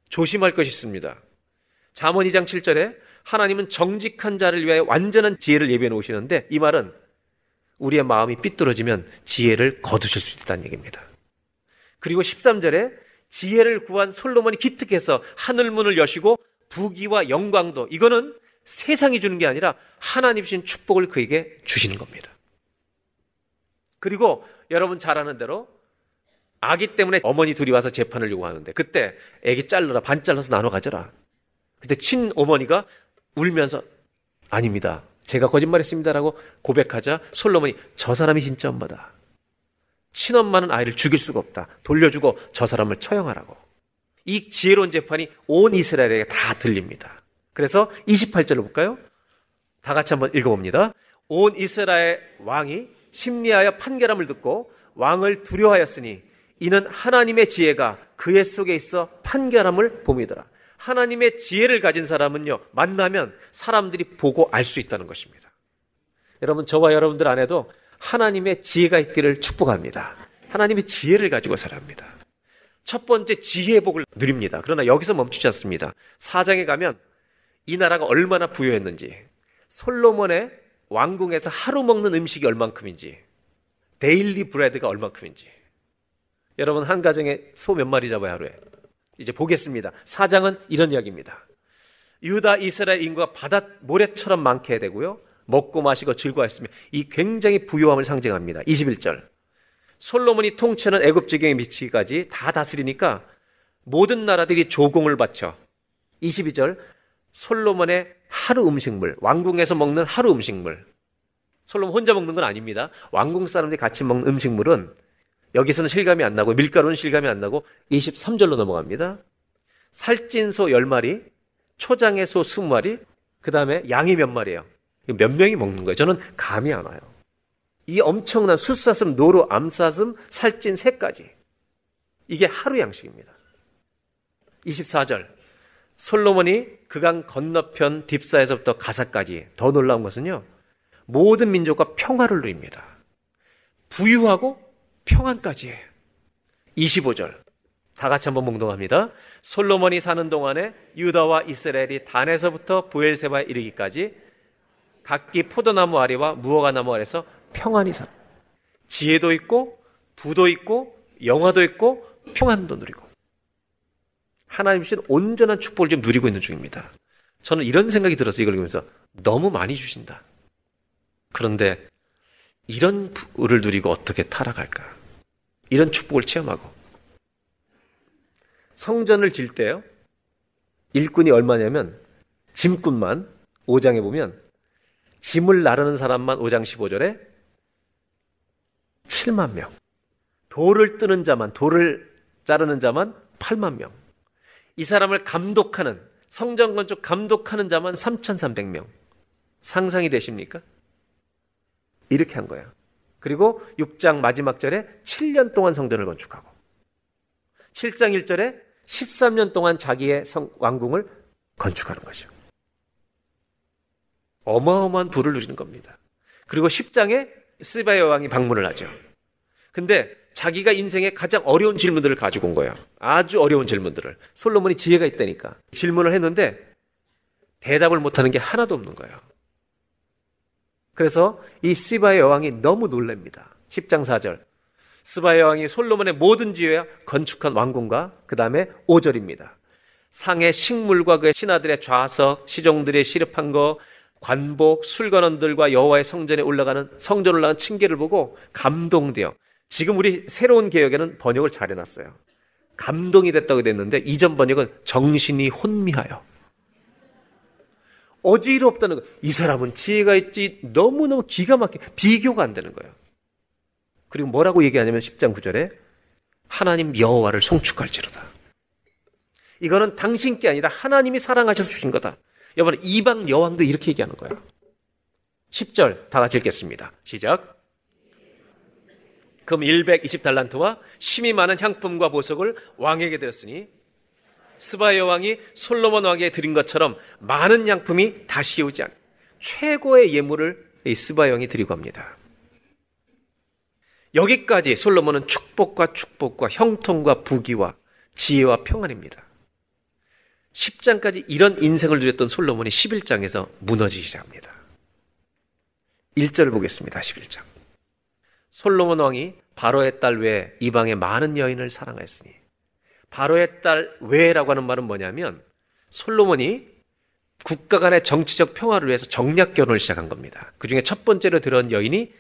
조심할 것이 있습니다. 잠언 2장 7절에 하나님은 정직한 자를 위하여 완전한 지혜를 예비해 놓으시는데 이 말은 우리의 마음이 삐뚤어지면 지혜를 거두실 수 있다는 얘기입니다. 그리고 13절에 지혜를 구한 솔로몬이 기특해서 하늘문을 여시고 부귀와 영광도 이거는 세상이 주는 게 아니라 하나님 신 축복을 그에게 주시는 겁니다. 그리고 여러분 잘 아는 대로 아기 때문에 어머니 둘이 와서 재판을 요구하는데 그때 애기 잘라라 반 잘라서 나눠 가져라. 그때 친어머니가 울면서 아닙니다. 제가 거짓말했습니다라고 고백하자 솔로몬이 저 사람이 진짜 엄마다. 친엄마는 아이를 죽일 수가 없다. 돌려주고 저 사람을 처형하라고. 이 지혜로운 재판이 온 이스라엘에게 다 들립니다. 그래서 28절을 볼까요? 다 같이 한번 읽어봅니다. 온 이스라엘 왕이 심리하여 판결함을 듣고 왕을 두려워하였으니 이는 하나님의 지혜가 그의 속에 있어 판결함을 봄이더라. 하나님의 지혜를 가진 사람은요, 만나면 사람들이 보고 알 수 있다는 것입니다. 여러분, 저와 여러분들 안에도 하나님의 지혜가 있기를 축복합니다. 하나님의 지혜를 가지고 살아갑니다. 첫 번째 지혜의 복을 누립니다. 그러나 여기서 멈추지 않습니다. 사장에 가면 이 나라가 얼마나 부유했는지, 솔로몬의 왕궁에서 하루 먹는 음식이 얼만큼인지, daily bread가 얼만큼인지. 여러분, 한 가정에 소 몇 마리 잡아요, 하루에? 이제 보겠습니다. 사장은 이런 이야기입니다. 유다 이스라엘 인구가 바다 모래처럼 많게 되고요. 먹고 마시고 즐거워했으며 이 굉장히 부유함을 상징합니다. 21절. 솔로몬이 통치하는 애굽 지경에 미치기까지 다 다스리니까 모든 나라들이 조공을 바쳐 22절 솔로몬의 하루 음식물, 왕궁에서 먹는 하루 음식물. 솔로몬 혼자 먹는 건 아닙니다. 왕궁 사람들이 같이 먹는 음식물은 여기서는 실감이 안 나고 밀가루는 실감이 안 나고 23절로 넘어갑니다. 살찐 소 10마리, 초장의 소 20마리, 그 다음에 양이 몇 마리예요. 몇 명이 먹는 거예요. 저는 감이 안 와요. 이 엄청난 숫사슴, 노루, 암사슴, 살찐 새까지. 이게 하루 양식입니다. 24절. 솔로몬이 그강 건너편 딥사에서부터 가사까지 더 놀라운 것은요. 모든 민족과 평화를 누립니다. 부유하고 평안까지 해요. 25절. 다 같이 한번 몽동합니다. 솔로몬이 사는 동안에 유다와 이스라엘이 단에서부터 부엘세바에 이르기까지 각기 포도나무 아래와 무화과 나무 아래서 평안히 살. 지혜도 있고 부도 있고 영화도 있고 평안도 누리고 하나님 주신 온전한 축복을 지금 누리고 있는 중입니다. 저는 이런 생각이 들어서 이걸 읽으면서 너무 많이 주신다. 그런데 이런 부를 누리고 어떻게 타락할까? 이런 축복을 체험하고 성전을 질 때요. 일꾼이 얼마냐면 짐꾼만 5장에 보면 짐을 나르는 사람만 5장 15절에 7만 명. 돌을 뜨는 자만, 돌을 자르는 자만 8만 명. 이 사람을 감독하는, 성전 건축 감독하는 자만 3,300명. 상상이 되십니까? 이렇게 한 거예요. 그리고 6장 마지막 절에 7년 동안 성전을 건축하고 7장 1절에 13년 동안 자기의 성, 왕궁을 건축하는 거죠. 어마어마한 부를 누리는 겁니다. 그리고 10장에 스바의 여왕이 방문을 하죠. 근데 자기가 인생에 가장 어려운 질문들을 가지고 온 거예요. 아주 어려운 질문들을. 솔로몬이 지혜가 있다니까. 질문을 했는데 대답을 못하는 게 하나도 없는 거예요. 그래서 이 시바의 여왕이 너무 놀랍니다. 10장 4절. 스바의 여왕이 솔로몬의 모든 지혜와 건축한 왕궁과 그 다음에 5절입니다. 상의 식물과 그 신하들의 좌석, 시종들의 시립한 거, 관복, 술관원들과 여호와의 성전에 올라가는 성전 올라가는 층계를 보고 감동되어 지금 우리 새로운 개혁에는 번역을 잘 해놨어요. 감동이 됐다고 됐는데 이전 번역은 정신이 혼미하여 어지럽다는 거. 이 사람은 지혜가 있지 너무너무 기가 막혀 비교가 안 되는 거예요. 그리고 뭐라고 얘기하냐면 10장 9절에 하나님 여호와를 송축할지로다. 이거는 당신께 아니라 하나님이 사랑하셔서 주신 거다. 여러분 이방 여왕도 이렇게 얘기하는 거예요. 10절 다 같이 읽겠습니다. 시작. 금 120달란트와 심이 많은 향품과 보석을 왕에게 드렸으니 스바 여왕이 솔로몬 왕에게 드린 것처럼 많은 양품이 다시 오지 않 최고의 예물을 이 스바 여왕이 드리고 합니다. 여기까지 솔로몬은 축복과 축복과 형통과 부귀와 지혜와 평안입니다. 10장까지 이런 인생을 누렸던 솔로몬이 11장에서 무너지기 시작합니다. 1절을 보겠습니다. 11장. 솔로몬 왕이 바로의 딸 외에 이방의 많은 여인을 사랑하였으니 바로의 딸 외라고 하는 말은 뭐냐면 솔로몬이 국가 간의 정치적 평화를 위해서 정략 결혼을 시작한 겁니다. 그 중에 첫 번째로 들어온 여인이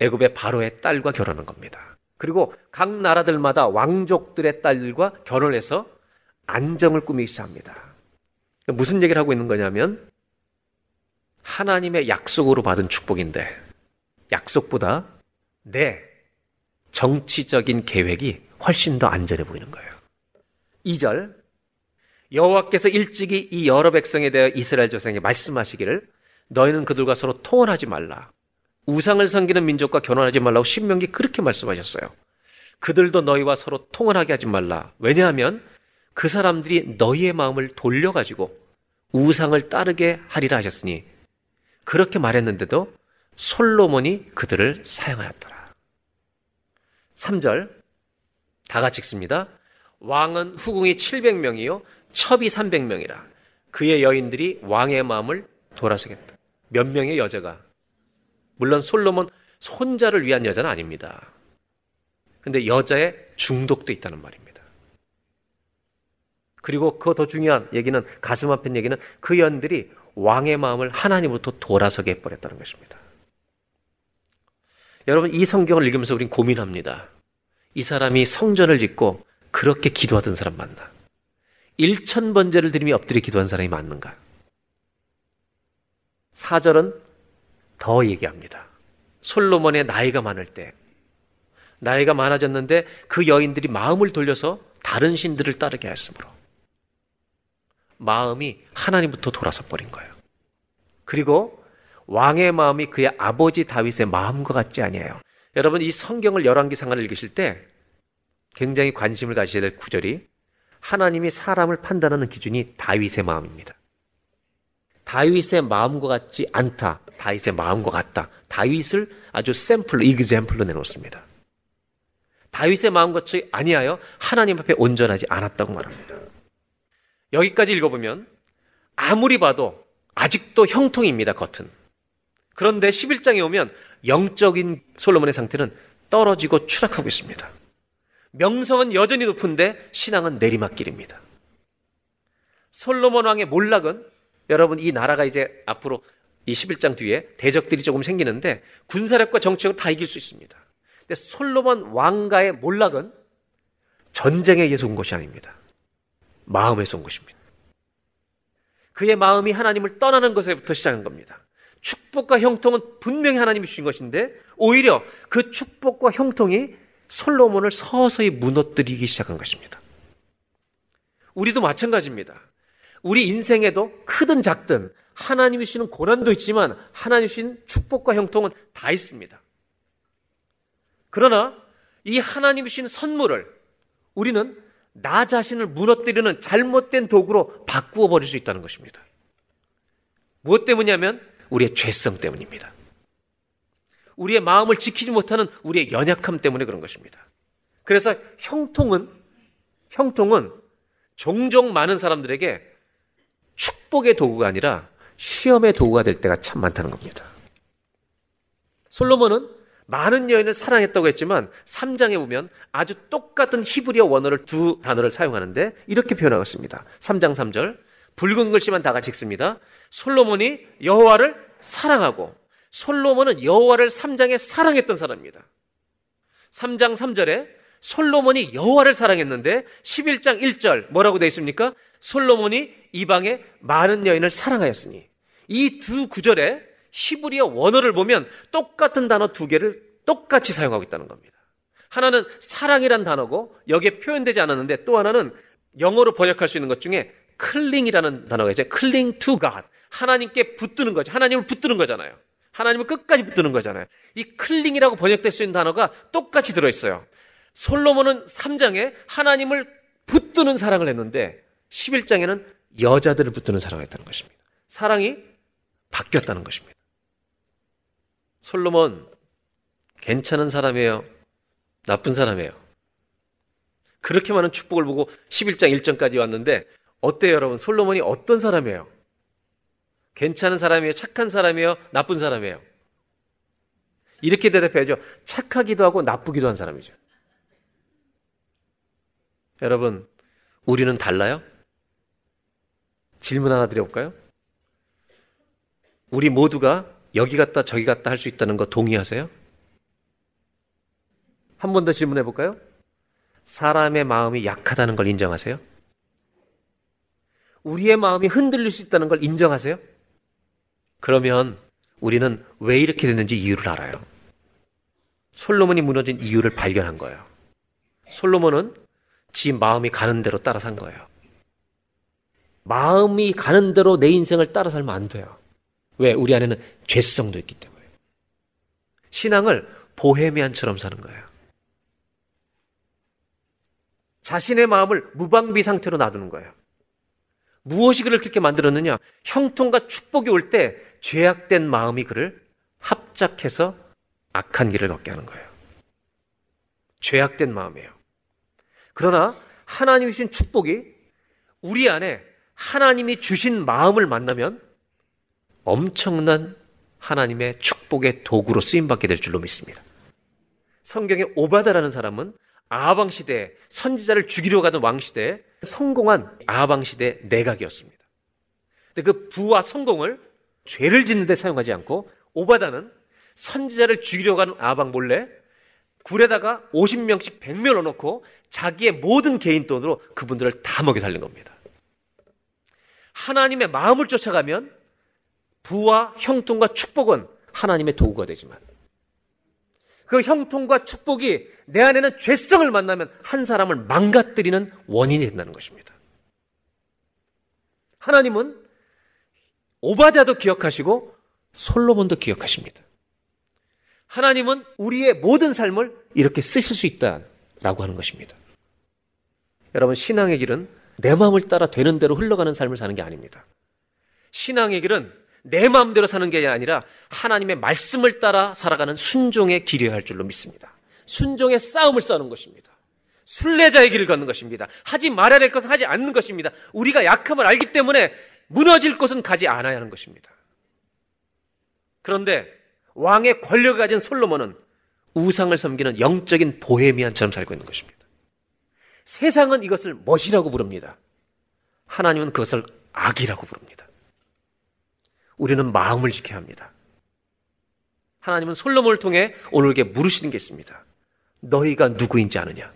애굽의 바로의 딸과 결혼한 겁니다. 그리고 각 나라들마다 왕족들의 딸들과 결혼해서 안정을 꾸미기 시작합니다. 무슨 얘기를 하고 있는 거냐면 하나님의 약속으로 받은 축복인데 약속보다 내 정치적인 계획이 훨씬 더 안전해 보이는 거예요. 2절 여호와께서 일찍이 이 여러 백성에 대해 이스라엘 조상에게 말씀하시기를 너희는 그들과 서로 통혼하지 말라. 우상을 섬기는 민족과 결혼하지 말라고 신명기 그렇게 말씀하셨어요. 그들도 너희와 서로 통혼하게 하지 말라. 왜냐하면 그 사람들이 너희의 마음을 돌려가지고 우상을 따르게 하리라 하셨으니 그렇게 말했는데도 솔로몬이 그들을 사용하였더라. 3절 다 같이 읽습니다. 왕은 후궁이 700명이요 첩이 300명이라 그의 여인들이 왕의 마음을 돌아서겠다. 몇 명의 여자가 물론 솔로몬 손자를 위한 여자는 아닙니다. 근데 여자의 중독도 있다는 말입니다. 그리고 그 더 중요한 얘기는 가슴 아픈 얘기는 그 연들이 왕의 마음을 하나님으로부터 돌아서게 해버렸다는 것입니다. 여러분 이 성경을 읽으면서 우린 고민합니다. 이 사람이 성전을 짓고 그렇게 기도하던 사람 맞나? 1천 번제를 드리며 엎드려 기도한 사람이 맞는가? 4절은 더 얘기합니다. 솔로몬의 나이가 많을 때 나이가 많아졌는데 그 여인들이 마음을 돌려서 다른 신들을 따르게 하였으므로 마음이 하나님부터 돌아서 버린 거예요. 그리고 왕의 마음이 그의 아버지 다윗의 마음과 같지 아니에요. 여러분 이 성경을 열왕기상을 읽으실 때 굉장히 관심을 가지셔야 될 구절이 하나님이 사람을 판단하는 기준이 다윗의 마음입니다. 다윗의 마음과 같지 않다. 다윗의 마음과 같다. 다윗을 아주 샘플로, 이그젬플로 내놓습니다. 다윗의 마음과 같이 아니하여 하나님 앞에 온전하지 않았다고 말합니다. 여기까지 읽어보면 아무리 봐도 아직도 형통입니다, 겉은. 그런데 11장에 오면 영적인 솔로몬의 상태는 떨어지고 추락하고 있습니다. 명성은 여전히 높은데 신앙은 내리막길입니다. 솔로몬 왕의 몰락은 여러분 이 나라가 이제 앞으로 이 11장 뒤에 대적들이 조금 생기는데 군사력과 정치력을 다 이길 수 있습니다. 근데 솔로몬 왕가의 몰락은 전쟁에 의해서 온 것이 아닙니다. 마음에서 온 것입니다. 그의 마음이 하나님을 떠나는 것에부터 시작한 겁니다. 축복과 형통은 분명히 하나님이 주신 것인데 오히려 그 축복과 형통이 솔로몬을 서서히 무너뜨리기 시작한 것입니다. 우리도 마찬가지입니다. 우리 인생에도 크든 작든 하나님이 주시는 고난도 있지만 하나님이 주신 축복과 형통은 다 있습니다. 그러나 이 하나님이 주신 선물을 우리는 나 자신을 무너뜨리는 잘못된 도구로 바꾸어 버릴 수 있다는 것입니다. 무엇 때문이냐면 우리의 죄성 때문입니다. 우리의 마음을 지키지 못하는 우리의 연약함 때문에 그런 것입니다. 그래서 형통은 형통은 종종 많은 사람들에게 축복의 도구가 아니라 시험의 도구가 될 때가 참 많다는 겁니다. 솔로몬은 많은 여인을 사랑했다고 했지만 3장에 보면 아주 똑같은 히브리어 원어를 두 단어를 사용하는데 이렇게 표현하고 있습니다. 3장 3절 붉은 글씨만 다 같이 읽습니다. 솔로몬이 여호와를 사랑하고 솔로몬은 여호와를 3장에 사랑했던 사람입니다. 3장 3절에 솔로몬이 여호와를 사랑했는데 11장 1절 뭐라고 되어 있습니까? 솔로몬이 이방의 많은 여인을 사랑하였으니 이 두 구절에 히브리어 원어를 보면 똑같은 단어 두 개를 똑같이 사용하고 있다는 겁니다. 하나는 사랑이란 단어고 여기에 표현되지 않았는데 또 하나는 영어로 번역할 수 있는 것 중에 cling이라는 단어가 있죠. cling to God. 하나님께 붙드는 거죠. 하나님을 붙드는 거잖아요. 하나님을 끝까지 붙드는 거잖아요. 이 cling이라고 번역될 수 있는 단어가 똑같이 들어있어요. 솔로몬은 3장에 하나님을 붙드는 사랑을 했는데 11장에는 여자들을 붙드는 사랑을 했다는 것입니다. 사랑이 바뀌었다는 것입니다. 솔로몬 괜찮은 사람이에요. 나쁜 사람이에요. 그렇게 많은 축복을 보고 11장 1절까지 왔는데 어때요, 여러분? 솔로몬이 어떤 사람이에요? 괜찮은 사람이에요? 착한 사람이에요? 나쁜 사람이에요? 이렇게 대답해야죠. 착하기도 하고 나쁘기도 한 사람이죠. 여러분, 우리는 달라요? 질문 하나 드려볼까요? 우리 모두가 여기 갔다 저기 갔다 할 수 있다는 거 동의하세요? 한 번 더 질문해 볼까요? 사람의 마음이 약하다는 걸 인정하세요? 우리의 마음이 흔들릴 수 있다는 걸 인정하세요? 그러면 우리는 왜 이렇게 됐는지 이유를 알아요. 솔로몬이 무너진 이유를 발견한 거예요. 솔로몬은 지 마음이 가는 대로 따라 산 거예요. 마음이 가는 대로 내 인생을 따라 살면 안 돼요. 왜? 우리 안에는 죄성도 있기 때문에. 신앙을 보헤미안처럼 사는 거예요. 자신의 마음을 무방비 상태로 놔두는 거예요. 무엇이 그를 그렇게 만들었느냐? 형통과 축복이 올 때 죄악된 마음이 그를 합작해서 악한 길을 걷게 하는 거예요. 죄악된 마음이에요. 그러나 하나님이 주신 축복이 우리 안에 하나님이 주신 마음을 만나면 엄청난 하나님의 축복의 도구로 쓰임받게 될 줄로 믿습니다. 성경의 오바다라는 사람은 아방 시대에 선지자를 죽이려 가던 왕 시대에 성공한 아방 시대 내각이었습니다. 근데 그 부와 성공을 죄를 짓는 데 사용하지 않고 오바다는 선지자를 죽이려 가는 아방 몰래 굴에다가 50명씩 100명 넣어놓고 자기의 모든 개인 돈으로 그분들을 다 먹여 살린 겁니다. 하나님의 마음을 쫓아가면 부와 형통과 축복은 하나님의 도구가 되지만 그 형통과 축복이 내 안에는 죄성을 만나면 한 사람을 망가뜨리는 원인이 된다는 것입니다. 하나님은 오바댜도 기억하시고 솔로몬도 기억하십니다. 하나님은 우리의 모든 삶을 이렇게 쓰실 수 있다라고 하는 것입니다. 여러분 신앙의 길은 내 마음을 따라 되는 대로 흘러가는 삶을 사는 게 아닙니다. 신앙의 길은 내 마음대로 사는 게 아니라 하나님의 말씀을 따라 살아가는 순종의 길이어야 할 줄로 믿습니다. 순종의 싸움을 싸는 것입니다. 순례자의 길을 걷는 것입니다. 하지 말아야 될 것은 하지 않는 것입니다. 우리가 약함을 알기 때문에 무너질 곳은 가지 않아야 하는 것입니다. 그런데 왕의 권력을 가진 솔로몬은 우상을 섬기는 영적인 보헤미안처럼 살고 있는 것입니다. 세상은 이것을 멋이라고 부릅니다. 하나님은 그것을 악이라고 부릅니다. 우리는 마음을 지켜야 합니다. 하나님은 솔로몬을 통해 오늘게 물으시는 게 있습니다. 너희가 누구인지 아느냐?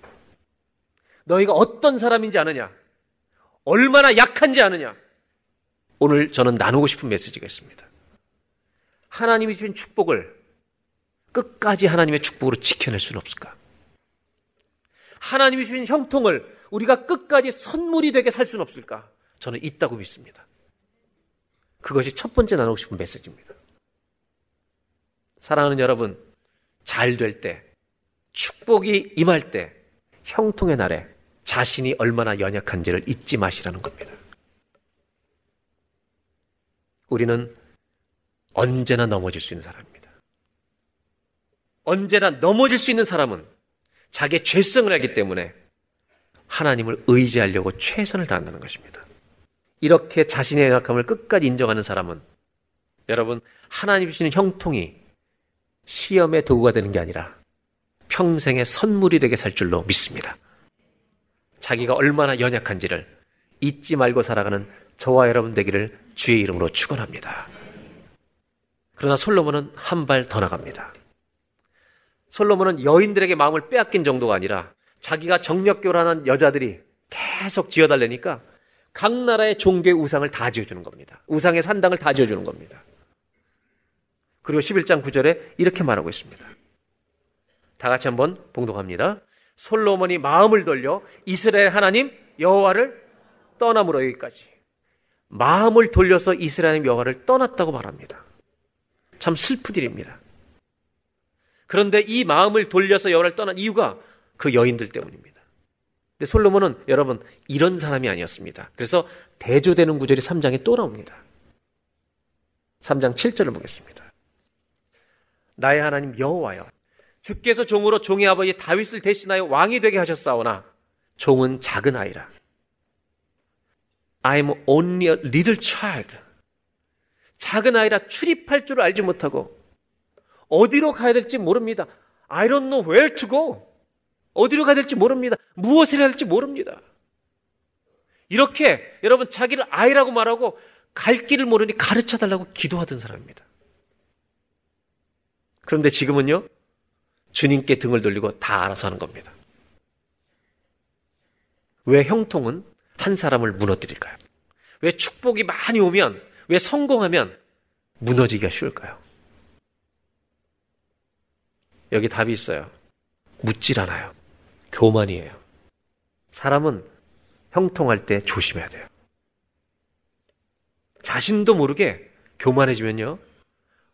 너희가 어떤 사람인지 아느냐? 얼마나 약한지 아느냐? 오늘 저는 나누고 싶은 메시지가 있습니다. 하나님이 주신 축복을 끝까지 하나님의 축복으로 지켜낼 수는 없을까? 하나님이 주신 형통을 우리가 끝까지 선물이 되게 살 수는 없을까? 저는 있다고 믿습니다. 그것이 첫 번째 나누고 싶은 메시지입니다. 사랑하는 여러분, 잘 될 때, 축복이 임할 때, 형통의 날에 자신이 얼마나 연약한지를 잊지 마시라는 겁니다. 우리는 언제나 넘어질 수 있는 사람입니다. 언제나 넘어질 수 있는 사람은 자기의 죄성을 알기 때문에 하나님을 의지하려고 최선을 다한다는 것입니다. 이렇게 자신의 연약함을 끝까지 인정하는 사람은 여러분 하나님 주시는 형통이 시험의 도구가 되는 게 아니라 평생의 선물이 되게 살 줄로 믿습니다. 자기가 얼마나 연약한지를 잊지 말고 살아가는 저와 여러분 되기를 주의 이름으로 축원합니다. 그러나 솔로몬은 한 발 더 나갑니다. 솔로몬은 여인들에게 마음을 빼앗긴 정도가 아니라 자기가 정력교란한 여자들이 계속 지어달래니까 각 나라의 종교의 우상을 다 지어주는 겁니다. 우상의 산당을 다 지어주는 겁니다. 그리고 11장 9절에 이렇게 말하고 있습니다. 다 같이 한번 봉독합니다. 솔로몬이 마음을 돌려 이스라엘 하나님 여호와를 떠남으로 여기까지 마음을 돌려서 이스라엘 여호와를 떠났다고 말합니다. 참 슬픈 일입니다. 그런데 이 마음을 돌려서 여호와를 떠난 이유가 그 여인들 때문입니다. 근데 솔로몬은 여러분 이런 사람이 아니었습니다. 그래서 대조되는 구절이 3장에 또 나옵니다. 3장 7절을 보겠습니다. 나의 하나님 여호와여 주께서 종으로 종의 아버지 다윗을 대신하여 왕이 되게 하셨사오나 종은 작은 아이라. I am only a little child. 작은 아이라 출입할 줄 알지 못하고 어디로 가야 될지 모릅니다. I don't know where to go. 어디로 가야 될지 모릅니다. 무엇을 해야 할지 모릅니다. 이렇게 여러분 자기를 아이라고 말하고 갈 길을 모르니 가르쳐 달라고 기도하던 사람입니다. 그런데 지금은요, 주님께 등을 돌리고 다 알아서 하는 겁니다. 왜 형통은 한 사람을 무너뜨릴까요? 왜 축복이 많이 오면, 왜 성공하면 무너지기가 쉬울까요? 여기 답이 있어요. 묻질 않아요. 교만이에요. 사람은 형통할 때 조심해야 돼요. 자신도 모르게 교만해지면요,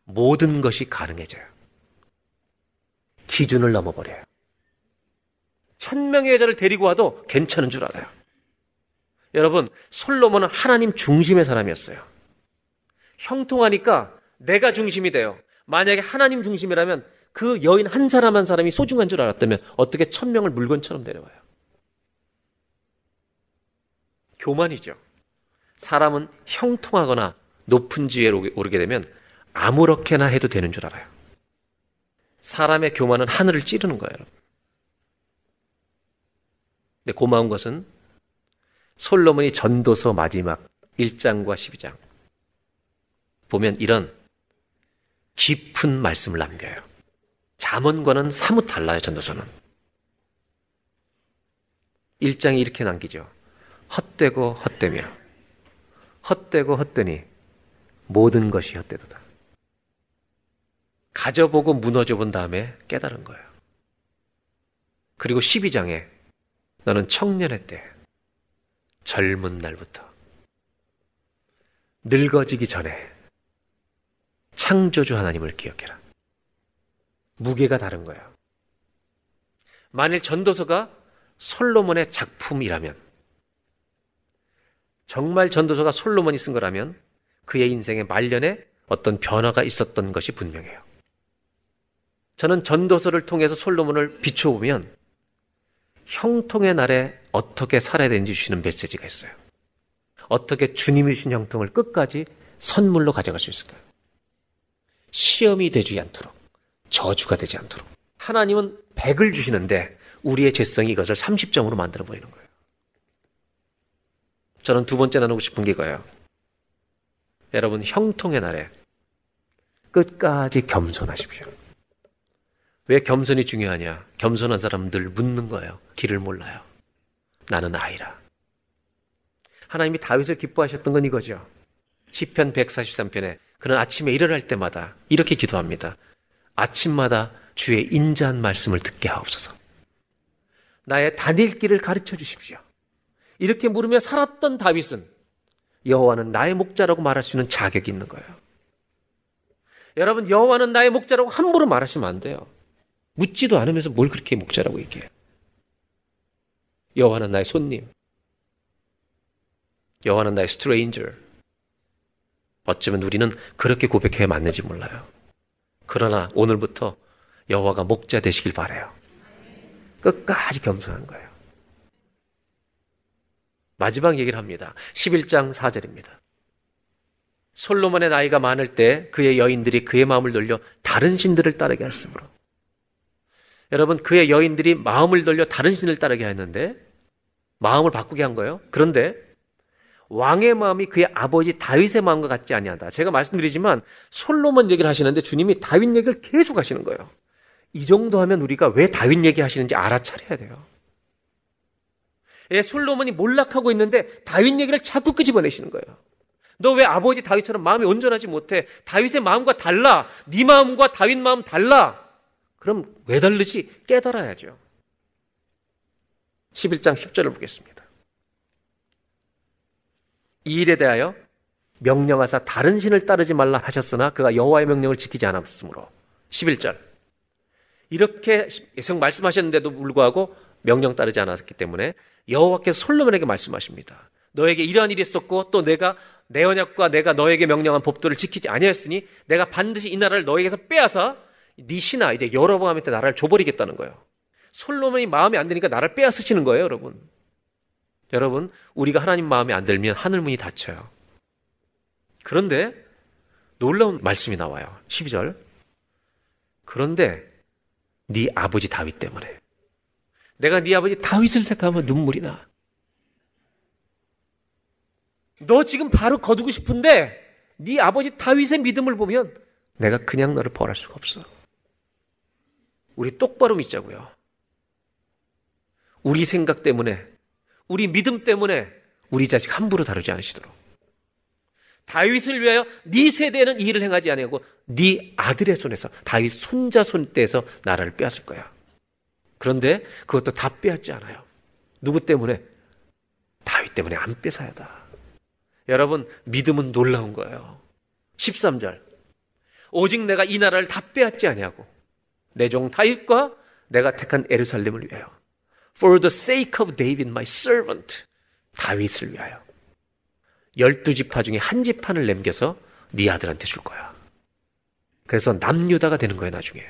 모든 것이 가능해져요. 기준을 넘어버려요. 천 명의 여자를 데리고 와도 괜찮은 줄 알아요. 여러분, 솔로몬은 하나님 중심의 사람이었어요. 형통하니까 내가 중심이 돼요. 만약에 하나님 중심이라면 그 여인 한 사람 한 사람이 소중한 줄 알았다면 어떻게 천 명을 물건처럼 데려와요? 교만이죠. 사람은 형통하거나 높은 지위에 오르게 되면 아무렇게나 해도 되는 줄 알아요. 사람의 교만은 하늘을 찌르는 거예요. 근데 고마운 것은 솔로몬이 전도서 마지막 1장과 12장 보면 이런 깊은 말씀을 남겨요. 잠언과는 사뭇 달라요, 전도서는. 1장에 이렇게 남기죠. 헛되고 헛되며 헛되고 헛되니 모든 것이 헛되도다. 가져보고 무너져 본 다음에 깨달은 거예요. 그리고 12장에 너는 청년의 때, 젊은 날부터, 늙어지기 전에 창조주 하나님을 기억해라. 무게가 다른 거예요. 만일 전도서가 솔로몬의 작품이라면, 정말 전도서가 솔로몬이 쓴 거라면 그의 인생의 말년에 어떤 변화가 있었던 것이 분명해요. 저는 전도서를 통해서 솔로몬을 비춰보면 형통의 날에 어떻게 살아야 되는지 주시는 메시지가 있어요. 어떻게 주님이 주신 형통을 끝까지 선물로 가져갈 수 있을까요? 시험이 되지 않도록, 저주가 되지 않도록. 하나님은 100을 주시는데 우리의 죄성이 이것을 30점으로 만들어 버리는 거예요. 저는 두 번째 나누고 싶은 게 이거예요. 여러분, 형통의 날에 끝까지 겸손하십시오. 왜 겸손이 중요하냐? 겸손한 사람들 묻는 거예요. 길을 몰라요. 나는 아이라. 하나님이 다윗을 기뻐하셨던 건 이거죠. 시편 143편에 그는 아침에 일어날 때마다 이렇게 기도합니다. 아침마다 주의 인자한 말씀을 듣게 하옵소서. 나의 다닐 길을 가르쳐 주십시오. 이렇게 물으며 살았던 다윗은 여호와는 나의 목자라고 말할 수 있는 자격이 있는 거예요. 여러분 여호와는 나의 목자라고 함부로 말하시면 안 돼요. 묻지도 않으면서 뭘 그렇게 목자라고 얘기해요. 여호와는 나의 손님. 여호와는 나의 스트레인저. 어쩌면 우리는 그렇게 고백해야 맞는지 몰라요. 그러나 오늘부터 여호와가 목자 되시길 바래요. 끝까지 겸손한 거예요. 마지막 얘기를 합니다. 11장 4절입니다. 솔로몬의 나이가 많을 때 그의 여인들이 그의 마음을 돌려 다른 신들을 따르게 했으므로. 여러분, 그의 여인들이 마음을 돌려 다른 신을 따르게 했는데 마음을 바꾸게 한 거예요. 그런데 왕의 마음이 그의 아버지 다윗의 마음과 같지 아니하다. 제가 말씀드리지만 솔로몬 얘기를 하시는데 주님이 다윗 얘기를 계속 하시는 거예요. 이 정도 하면 우리가 왜 다윗 얘기 하시는지 알아차려야 돼요. 예, 솔로몬이 몰락하고 있는데 다윗 얘기를 자꾸 끄집어내시는 거예요. 너 왜 아버지 다윗처럼 마음이 온전하지 못해? 다윗의 마음과 달라. 네 마음과 다윗 마음 달라. 그럼 왜 다르지? 깨달아야죠. 11장 10절을 보겠습니다. 이 일에 대하여 명령하사 다른 신을 따르지 말라 하셨으나 그가 여호와의 명령을 지키지 않았으므로 11절 이렇게 예성 말씀하셨는데도 불구하고 명령 따르지 않았기 때문에 여호와께서 솔로몬에게 말씀하십니다. 너에게 이러한 일이 있었고 또 내가 내 언약과 내가 너에게 명령한 법도를 지키지 아니하였으니 내가 반드시 이 나라를 너에게서 빼앗아 네 신하 이제 여러보암한테 나라를 줘버리겠다는 거예요. 솔로몬이 마음에 안 드니까 나라를 빼앗으시는 거예요, 여러분. 여러분, 우리가 하나님 마음에 안 들면 하늘 문이 닫혀요. 그런데 놀라운 말씀이 나와요. 12절. 그런데 네 아버지 다윗 때문에 내가 네 아버지 다윗을 생각하면 눈물이 나. 너 지금 바로 거두고 싶은데 네 아버지 다윗의 믿음을 보면 내가 그냥 너를 벌할 수가 없어. 우리 똑바로 믿자고요. 우리 생각 때문에 우리 믿음 때문에 우리 자식 함부로 다루지 않으시도록. 다윗을 위하여 네 세대는 이 일을 행하지 아니하고 네 아들의 손에서 다윗 손자 손때에서 나라를 빼앗을 거야. 그런데 그것도 다 빼앗지 않아요. 누구 때문에? 다윗 때문에 안 뺏어야다. 여러분 믿음은 놀라운 거예요. 13절. 오직 내가 이 나라를 다 빼앗지 아니하고 내 종 다윗과 내가 택한 에르살렘을 위하여 For the sake of David my servant 다윗을 위하여 열두 지파 중에 한 지파를 남겨서 네 아들한테 줄 거야. 그래서 남유다가 되는 거예요 나중에.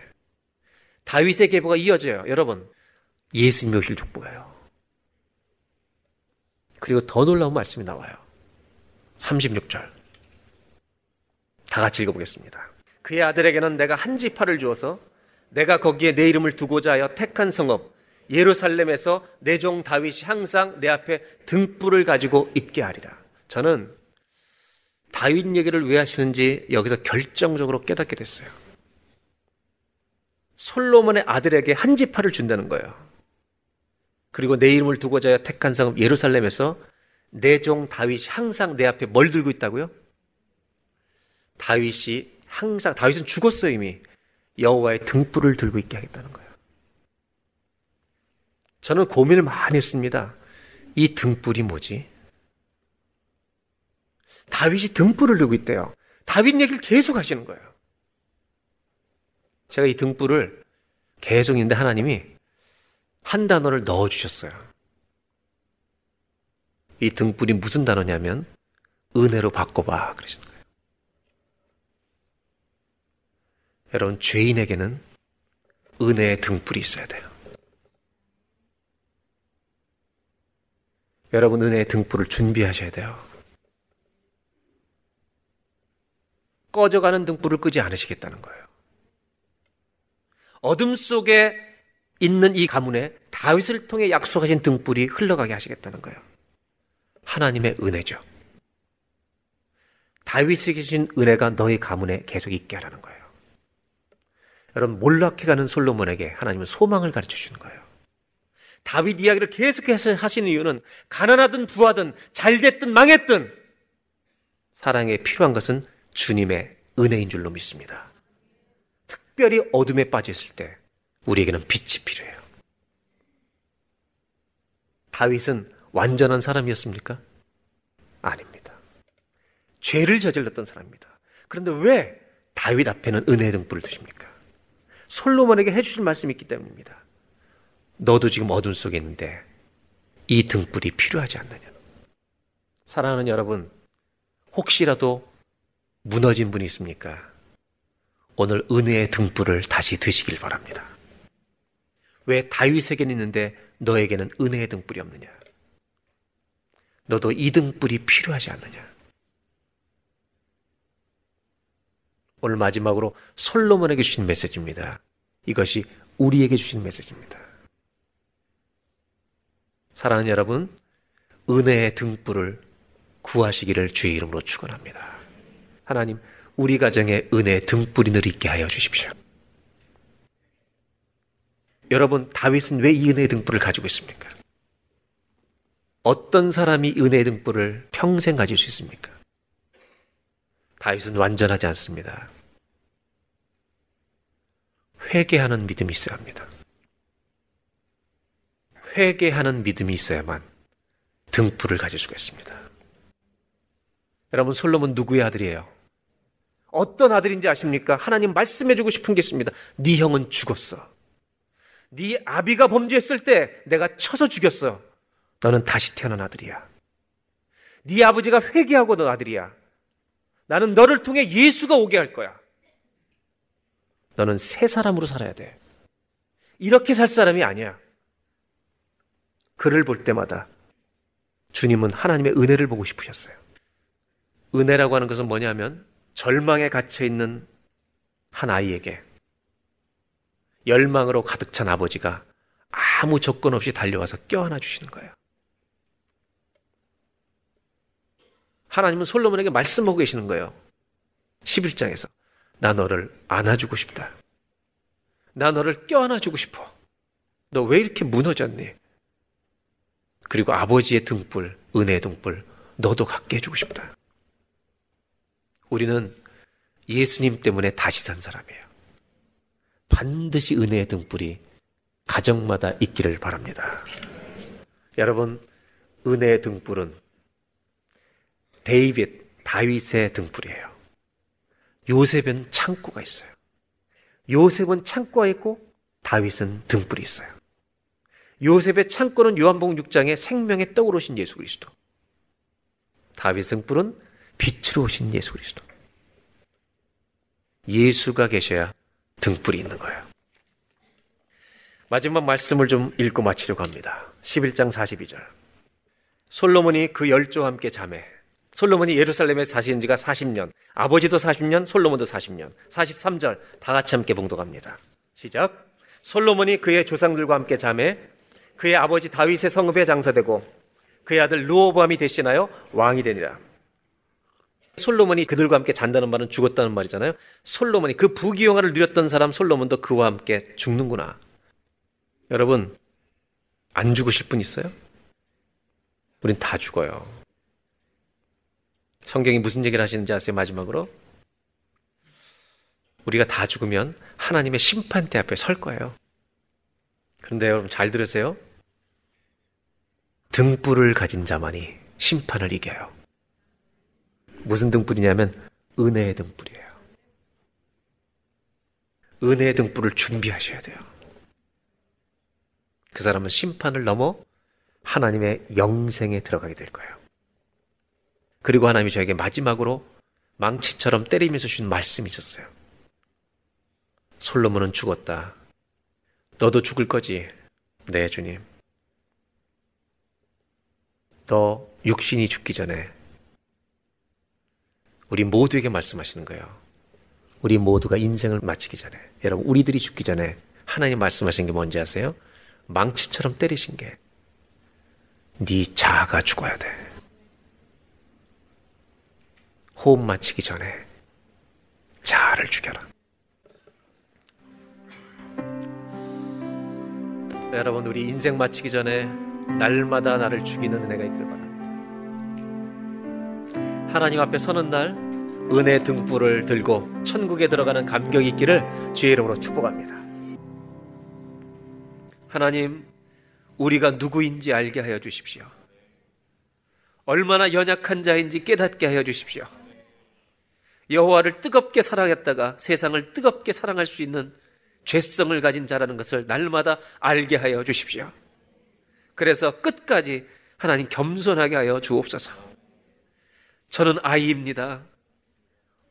다윗의 계보가 이어져요. 여러분 예수님이 오실 축복이에요. 그리고 더 놀라운 말씀이 나와요. 36절. 다 같이 읽어보겠습니다. 그의 아들에게는 내가 한 지파를 주어서 내가 거기에 내 이름을 두고자 하여 택한 성읍 예루살렘에서 내 종 다윗이 항상 내 앞에 등불을 가지고 있게 하리라. 저는 다윗 얘기를 왜 하시는지 여기서 결정적으로 깨닫게 됐어요. 솔로몬의 아들에게 한 지파를 준다는 거예요. 그리고 내 이름을 두고자 택한 성읍 예루살렘에서 내 종 다윗이 항상 내 앞에 뭘 들고 있다고요? 다윗이 항상 다윗은 죽었어요 이미 여호와의 등불을 들고 있게 하겠다는 거예요. 저는 고민을 많이 했습니다. 이 등불이 뭐지? 다윗이 등불을 들고 있대요. 다윗 얘기를 계속 하시는 거예요. 제가 이 등불을 계속 있는데 하나님이 한 단어를 넣어 주셨어요. 이 등불이 무슨 단어냐면 은혜로 바꿔봐 그러시는 거예요. 여러분 죄인에게는 은혜의 등불이 있어야 돼요. 여러분 은혜의 등불을 준비하셔야 돼요. 꺼져가는 등불을 끄지 않으시겠다는 거예요. 어둠 속에 있는 이 가문에 다윗을 통해 약속하신 등불이 흘러가게 하시겠다는 거예요. 하나님의 은혜죠. 다윗에게 주신 은혜가 너희 가문에 계속 있게 하라는 거예요. 여러분 몰락해가는 솔로몬에게 하나님은 소망을 가르쳐 주시는 거예요. 다윗 이야기를 계속해서 하시는 이유는 가난하든 부하든 잘됐든 망했든 사랑에 필요한 것은 주님의 은혜인 줄로 믿습니다. 특별히 어둠에 빠져 있을 때 우리에게는 빛이 필요해요. 다윗은 완전한 사람이었습니까? 아닙니다. 죄를 저질렀던 사람입니다. 그런데 왜 다윗 앞에는 은혜의 등불을 두십니까? 솔로몬에게 해주실 말씀이 있기 때문입니다. 너도 지금 어둠 속에 있는데 이 등불이 필요하지 않느냐. 사랑하는 여러분, 혹시라도 무너진 분이 있습니까? 오늘 은혜의 등불을 다시 드시길 바랍니다. 왜 다윗에게는 있는데 너에게는 은혜의 등불이 없느냐? 너도 이 등불이 필요하지 않느냐? 오늘 마지막으로 솔로몬에게 주신 메시지입니다. 이것이 우리에게 주신 메시지입니다. 사랑하는 여러분, 은혜의 등불을 구하시기를 주의 이름으로 축원합니다. 하나님, 우리 가정에 은혜의 등불이 늘 있게 하여 주십시오. 여러분, 다윗은 왜 이 은혜의 등불을 가지고 있습니까? 어떤 사람이 은혜의 등불을 평생 가질 수 있습니까? 다윗은 완전하지 않습니다. 회개하는 믿음이 있어야 합니다. 회개하는 믿음이 있어야만 등불을 가질 수가 있습니다. 여러분, 솔로몬 누구의 아들이에요? 어떤 아들인지 아십니까? 하나님 말씀해주고 싶은 게 있습니다. 네 형은 죽었어. 네 아비가 범죄했을 때 내가 쳐서 죽였어. 너는 다시 태어난 아들이야. 네 아버지가 회개하고 너 아들이야. 나는 너를 통해 예수가 오게 할 거야. 너는 새 사람으로 살아야 돼. 이렇게 살 사람이 아니야. 그를 볼 때마다 주님은 하나님의 은혜를 보고 싶으셨어요. 은혜라고 하는 것은 뭐냐면 절망에 갇혀 있는 한 아이에게 열망으로 가득 찬 아버지가 아무 조건 없이 달려와서 껴안아 주시는 거예요. 하나님은 솔로몬에게 말씀하고 계시는 거예요. 11장에서. 나 너를 안아주고 싶다. 나 너를 껴안아주고 싶어. 너 왜 이렇게 무너졌니? 그리고 아버지의 등불, 은혜의 등불, 너도 갖게 해주고 싶다. 우리는 예수님 때문에 다시 산 사람이에요. 반드시 은혜의 등불이 가정마다 있기를 바랍니다. 여러분, 은혜의 등불은 데이빗, 다윗의 등불이에요. 요셉은 창고가 있어요. 요셉은 창고가 있고 다윗은 등불이 있어요. 요셉의 창고는 요한복음 6장에 생명의 떡으로 오신 예수 그리스도. 다윗 등불은 빛으로 오신 예수 그리스도. 예수가 계셔야 등불이 있는 거예요. 마지막 말씀을 좀 읽고 마치려고 합니다. 11장 42절. 솔로몬이 그 열조와 함께 자매. 솔로몬이 예루살렘에 사신 지가 40년, 아버지도 40년, 솔로몬도 40년. 43절 다 같이 함께 봉독합니다. 시작. 솔로몬이 그의 조상들과 함께 자매 그의 아버지 다윗의 성읍에 장사되고 그의 아들 루오보암이 대신하여 왕이 되니라. 솔로몬이 그들과 함께 잔다는 말은 죽었다는 말이잖아요. 솔로몬이 그 부귀영화를 누렸던 사람 솔로몬도 그와 함께 죽는구나. 여러분 안 죽으실 분 있어요? 우린 다 죽어요. 성경이 무슨 얘기를 하시는지 아세요? 마지막으로 우리가 다 죽으면 하나님의 심판대 앞에 설 거예요. 그런데 여러분 잘 들으세요. 등불을 가진 자만이 심판을 이겨요. 무슨 등불이냐면 은혜의 등불이에요. 은혜의 등불을 준비하셔야 돼요. 그 사람은 심판을 넘어 하나님의 영생에 들어가게 될 거예요. 그리고 하나님이 저에게 마지막으로 망치처럼 때리면서 주신 말씀이 있었어요. 솔로몬은 죽었다. 너도 죽을 거지. 네, 주님. 너 육신이 죽기 전에 우리 모두에게 말씀하시는 거예요. 우리 모두가 인생을 마치기 전에 여러분 우리들이 죽기 전에 하나님 말씀하신 게 뭔지 아세요? 망치처럼 때리신 게 네 자아가 죽어야 돼. 호흡 마치기 전에 자아를 죽여라. 여러분 우리 인생 마치기 전에 날마다 나를 죽이는 은혜가 있길 바랍니다. 하나님 앞에 서는 날 은혜 등불을 들고 천국에 들어가는 감격이 있기를 주의 이름으로 축복합니다. 하나님, 우리가 누구인지 알게 하여 주십시오. 얼마나 연약한 자인지 깨닫게 하여 주십시오. 여호와를 뜨겁게 사랑했다가 세상을 뜨겁게 사랑할 수 있는 죄성을 가진 자라는 것을 날마다 알게 하여 주십시오. 그래서 끝까지 하나님 겸손하게 하여 주옵소서. 저는 아이입니다.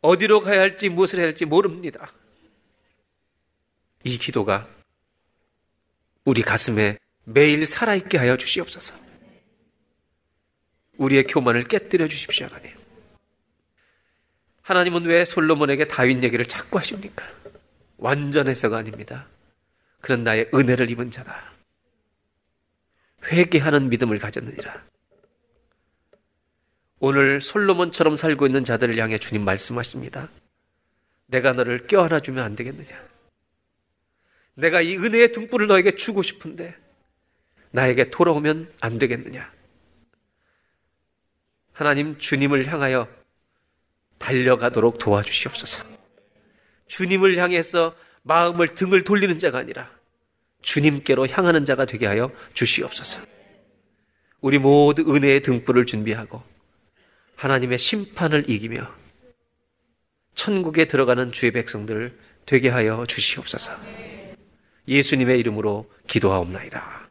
어디로 가야 할지 무엇을 해야 할지 모릅니다. 이 기도가 우리 가슴에 매일 살아있게 하여 주시옵소서. 우리의 교만을 깨뜨려 주십시오, 하나님. 하나님은 왜 솔로몬에게 다윗 얘기를 자꾸 하십니까? 완전해서가 아닙니다. 그런 나의 은혜를 입은 자다. 회개하는 믿음을 가졌느니라. 오늘 솔로몬처럼 살고 있는 자들을 향해 주님 말씀하십니다. 내가 너를 껴안아 주면 안 되겠느냐? 내가 이 은혜의 등불을 너에게 주고 싶은데 나에게 돌아오면 안 되겠느냐? 하나님 주님을 향하여 달려가도록 도와주시옵소서. 주님을 향해서 마음을 등을 돌리는 자가 아니라 주님께로 향하는 자가 되게 하여 주시옵소서. 우리 모두 은혜의 등불을 준비하고 하나님의 심판을 이기며 천국에 들어가는 주의 백성들 되게 하여 주시옵소서. 예수님의 이름으로 기도하옵나이다.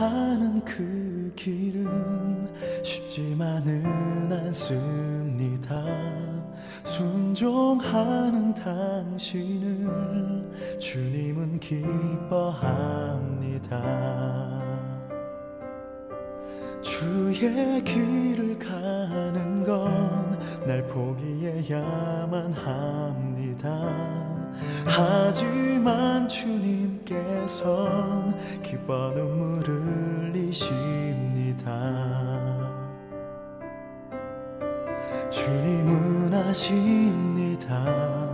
하는 그 길은 쉽지만은 않습니다. 순종하는 당신을 주님은 기뻐합니다. 주의 길을 가는 건 날 포기해야만 합니다. 하지만 주님께선 기뻐 눈물을 흘리십니다. 주님은 아십니다.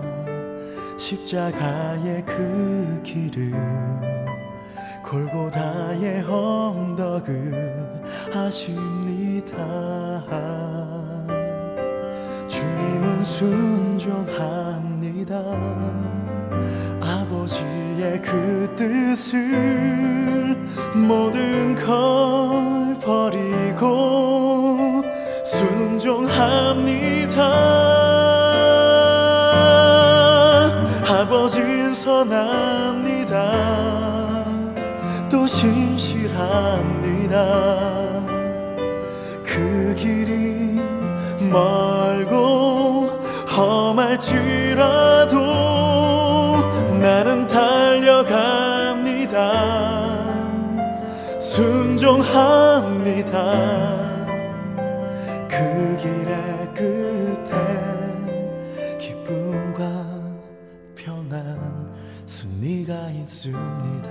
십자가의 그 길을 골고다의 언덕을 아십니다. 주님은 순종합니다. 아버지의 그 뜻을 모든 걸 버리고 순종합니다. 아버지는 선합니다. 또 신실합니다. 그 길이 멀고 험할지라도 순종합니다. 그 길의 끝엔 기쁨과 평안 승리가 있습니다.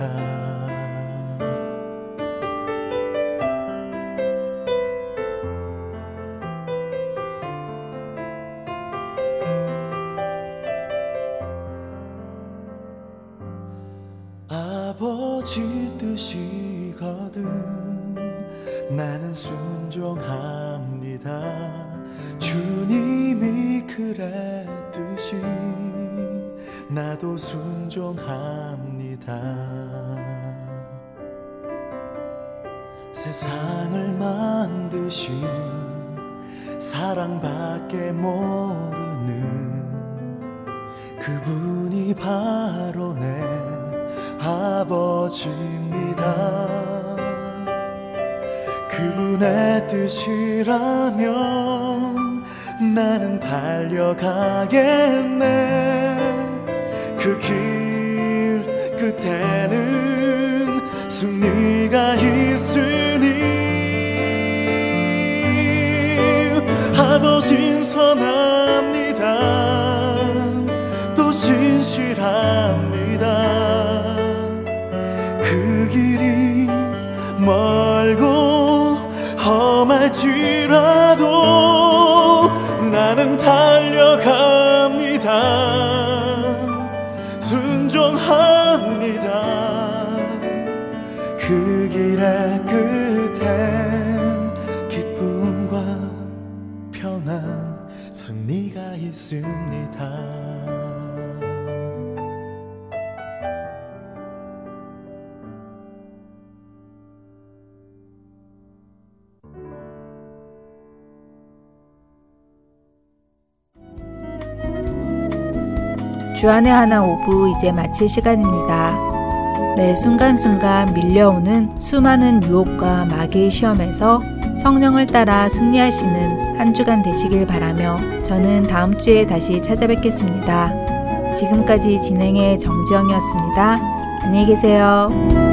주안의 하나 오부 이제 마칠 시간입니다. 매 순간순간 밀려오는 수많은 유혹과 마귀의 시험에서 성령을 따라 승리하시는 한 주간 되시길 바라며 저는 다음 주에 다시 찾아뵙겠습니다. 지금까지 진행의 정지영이었습니다. 안녕히 계세요.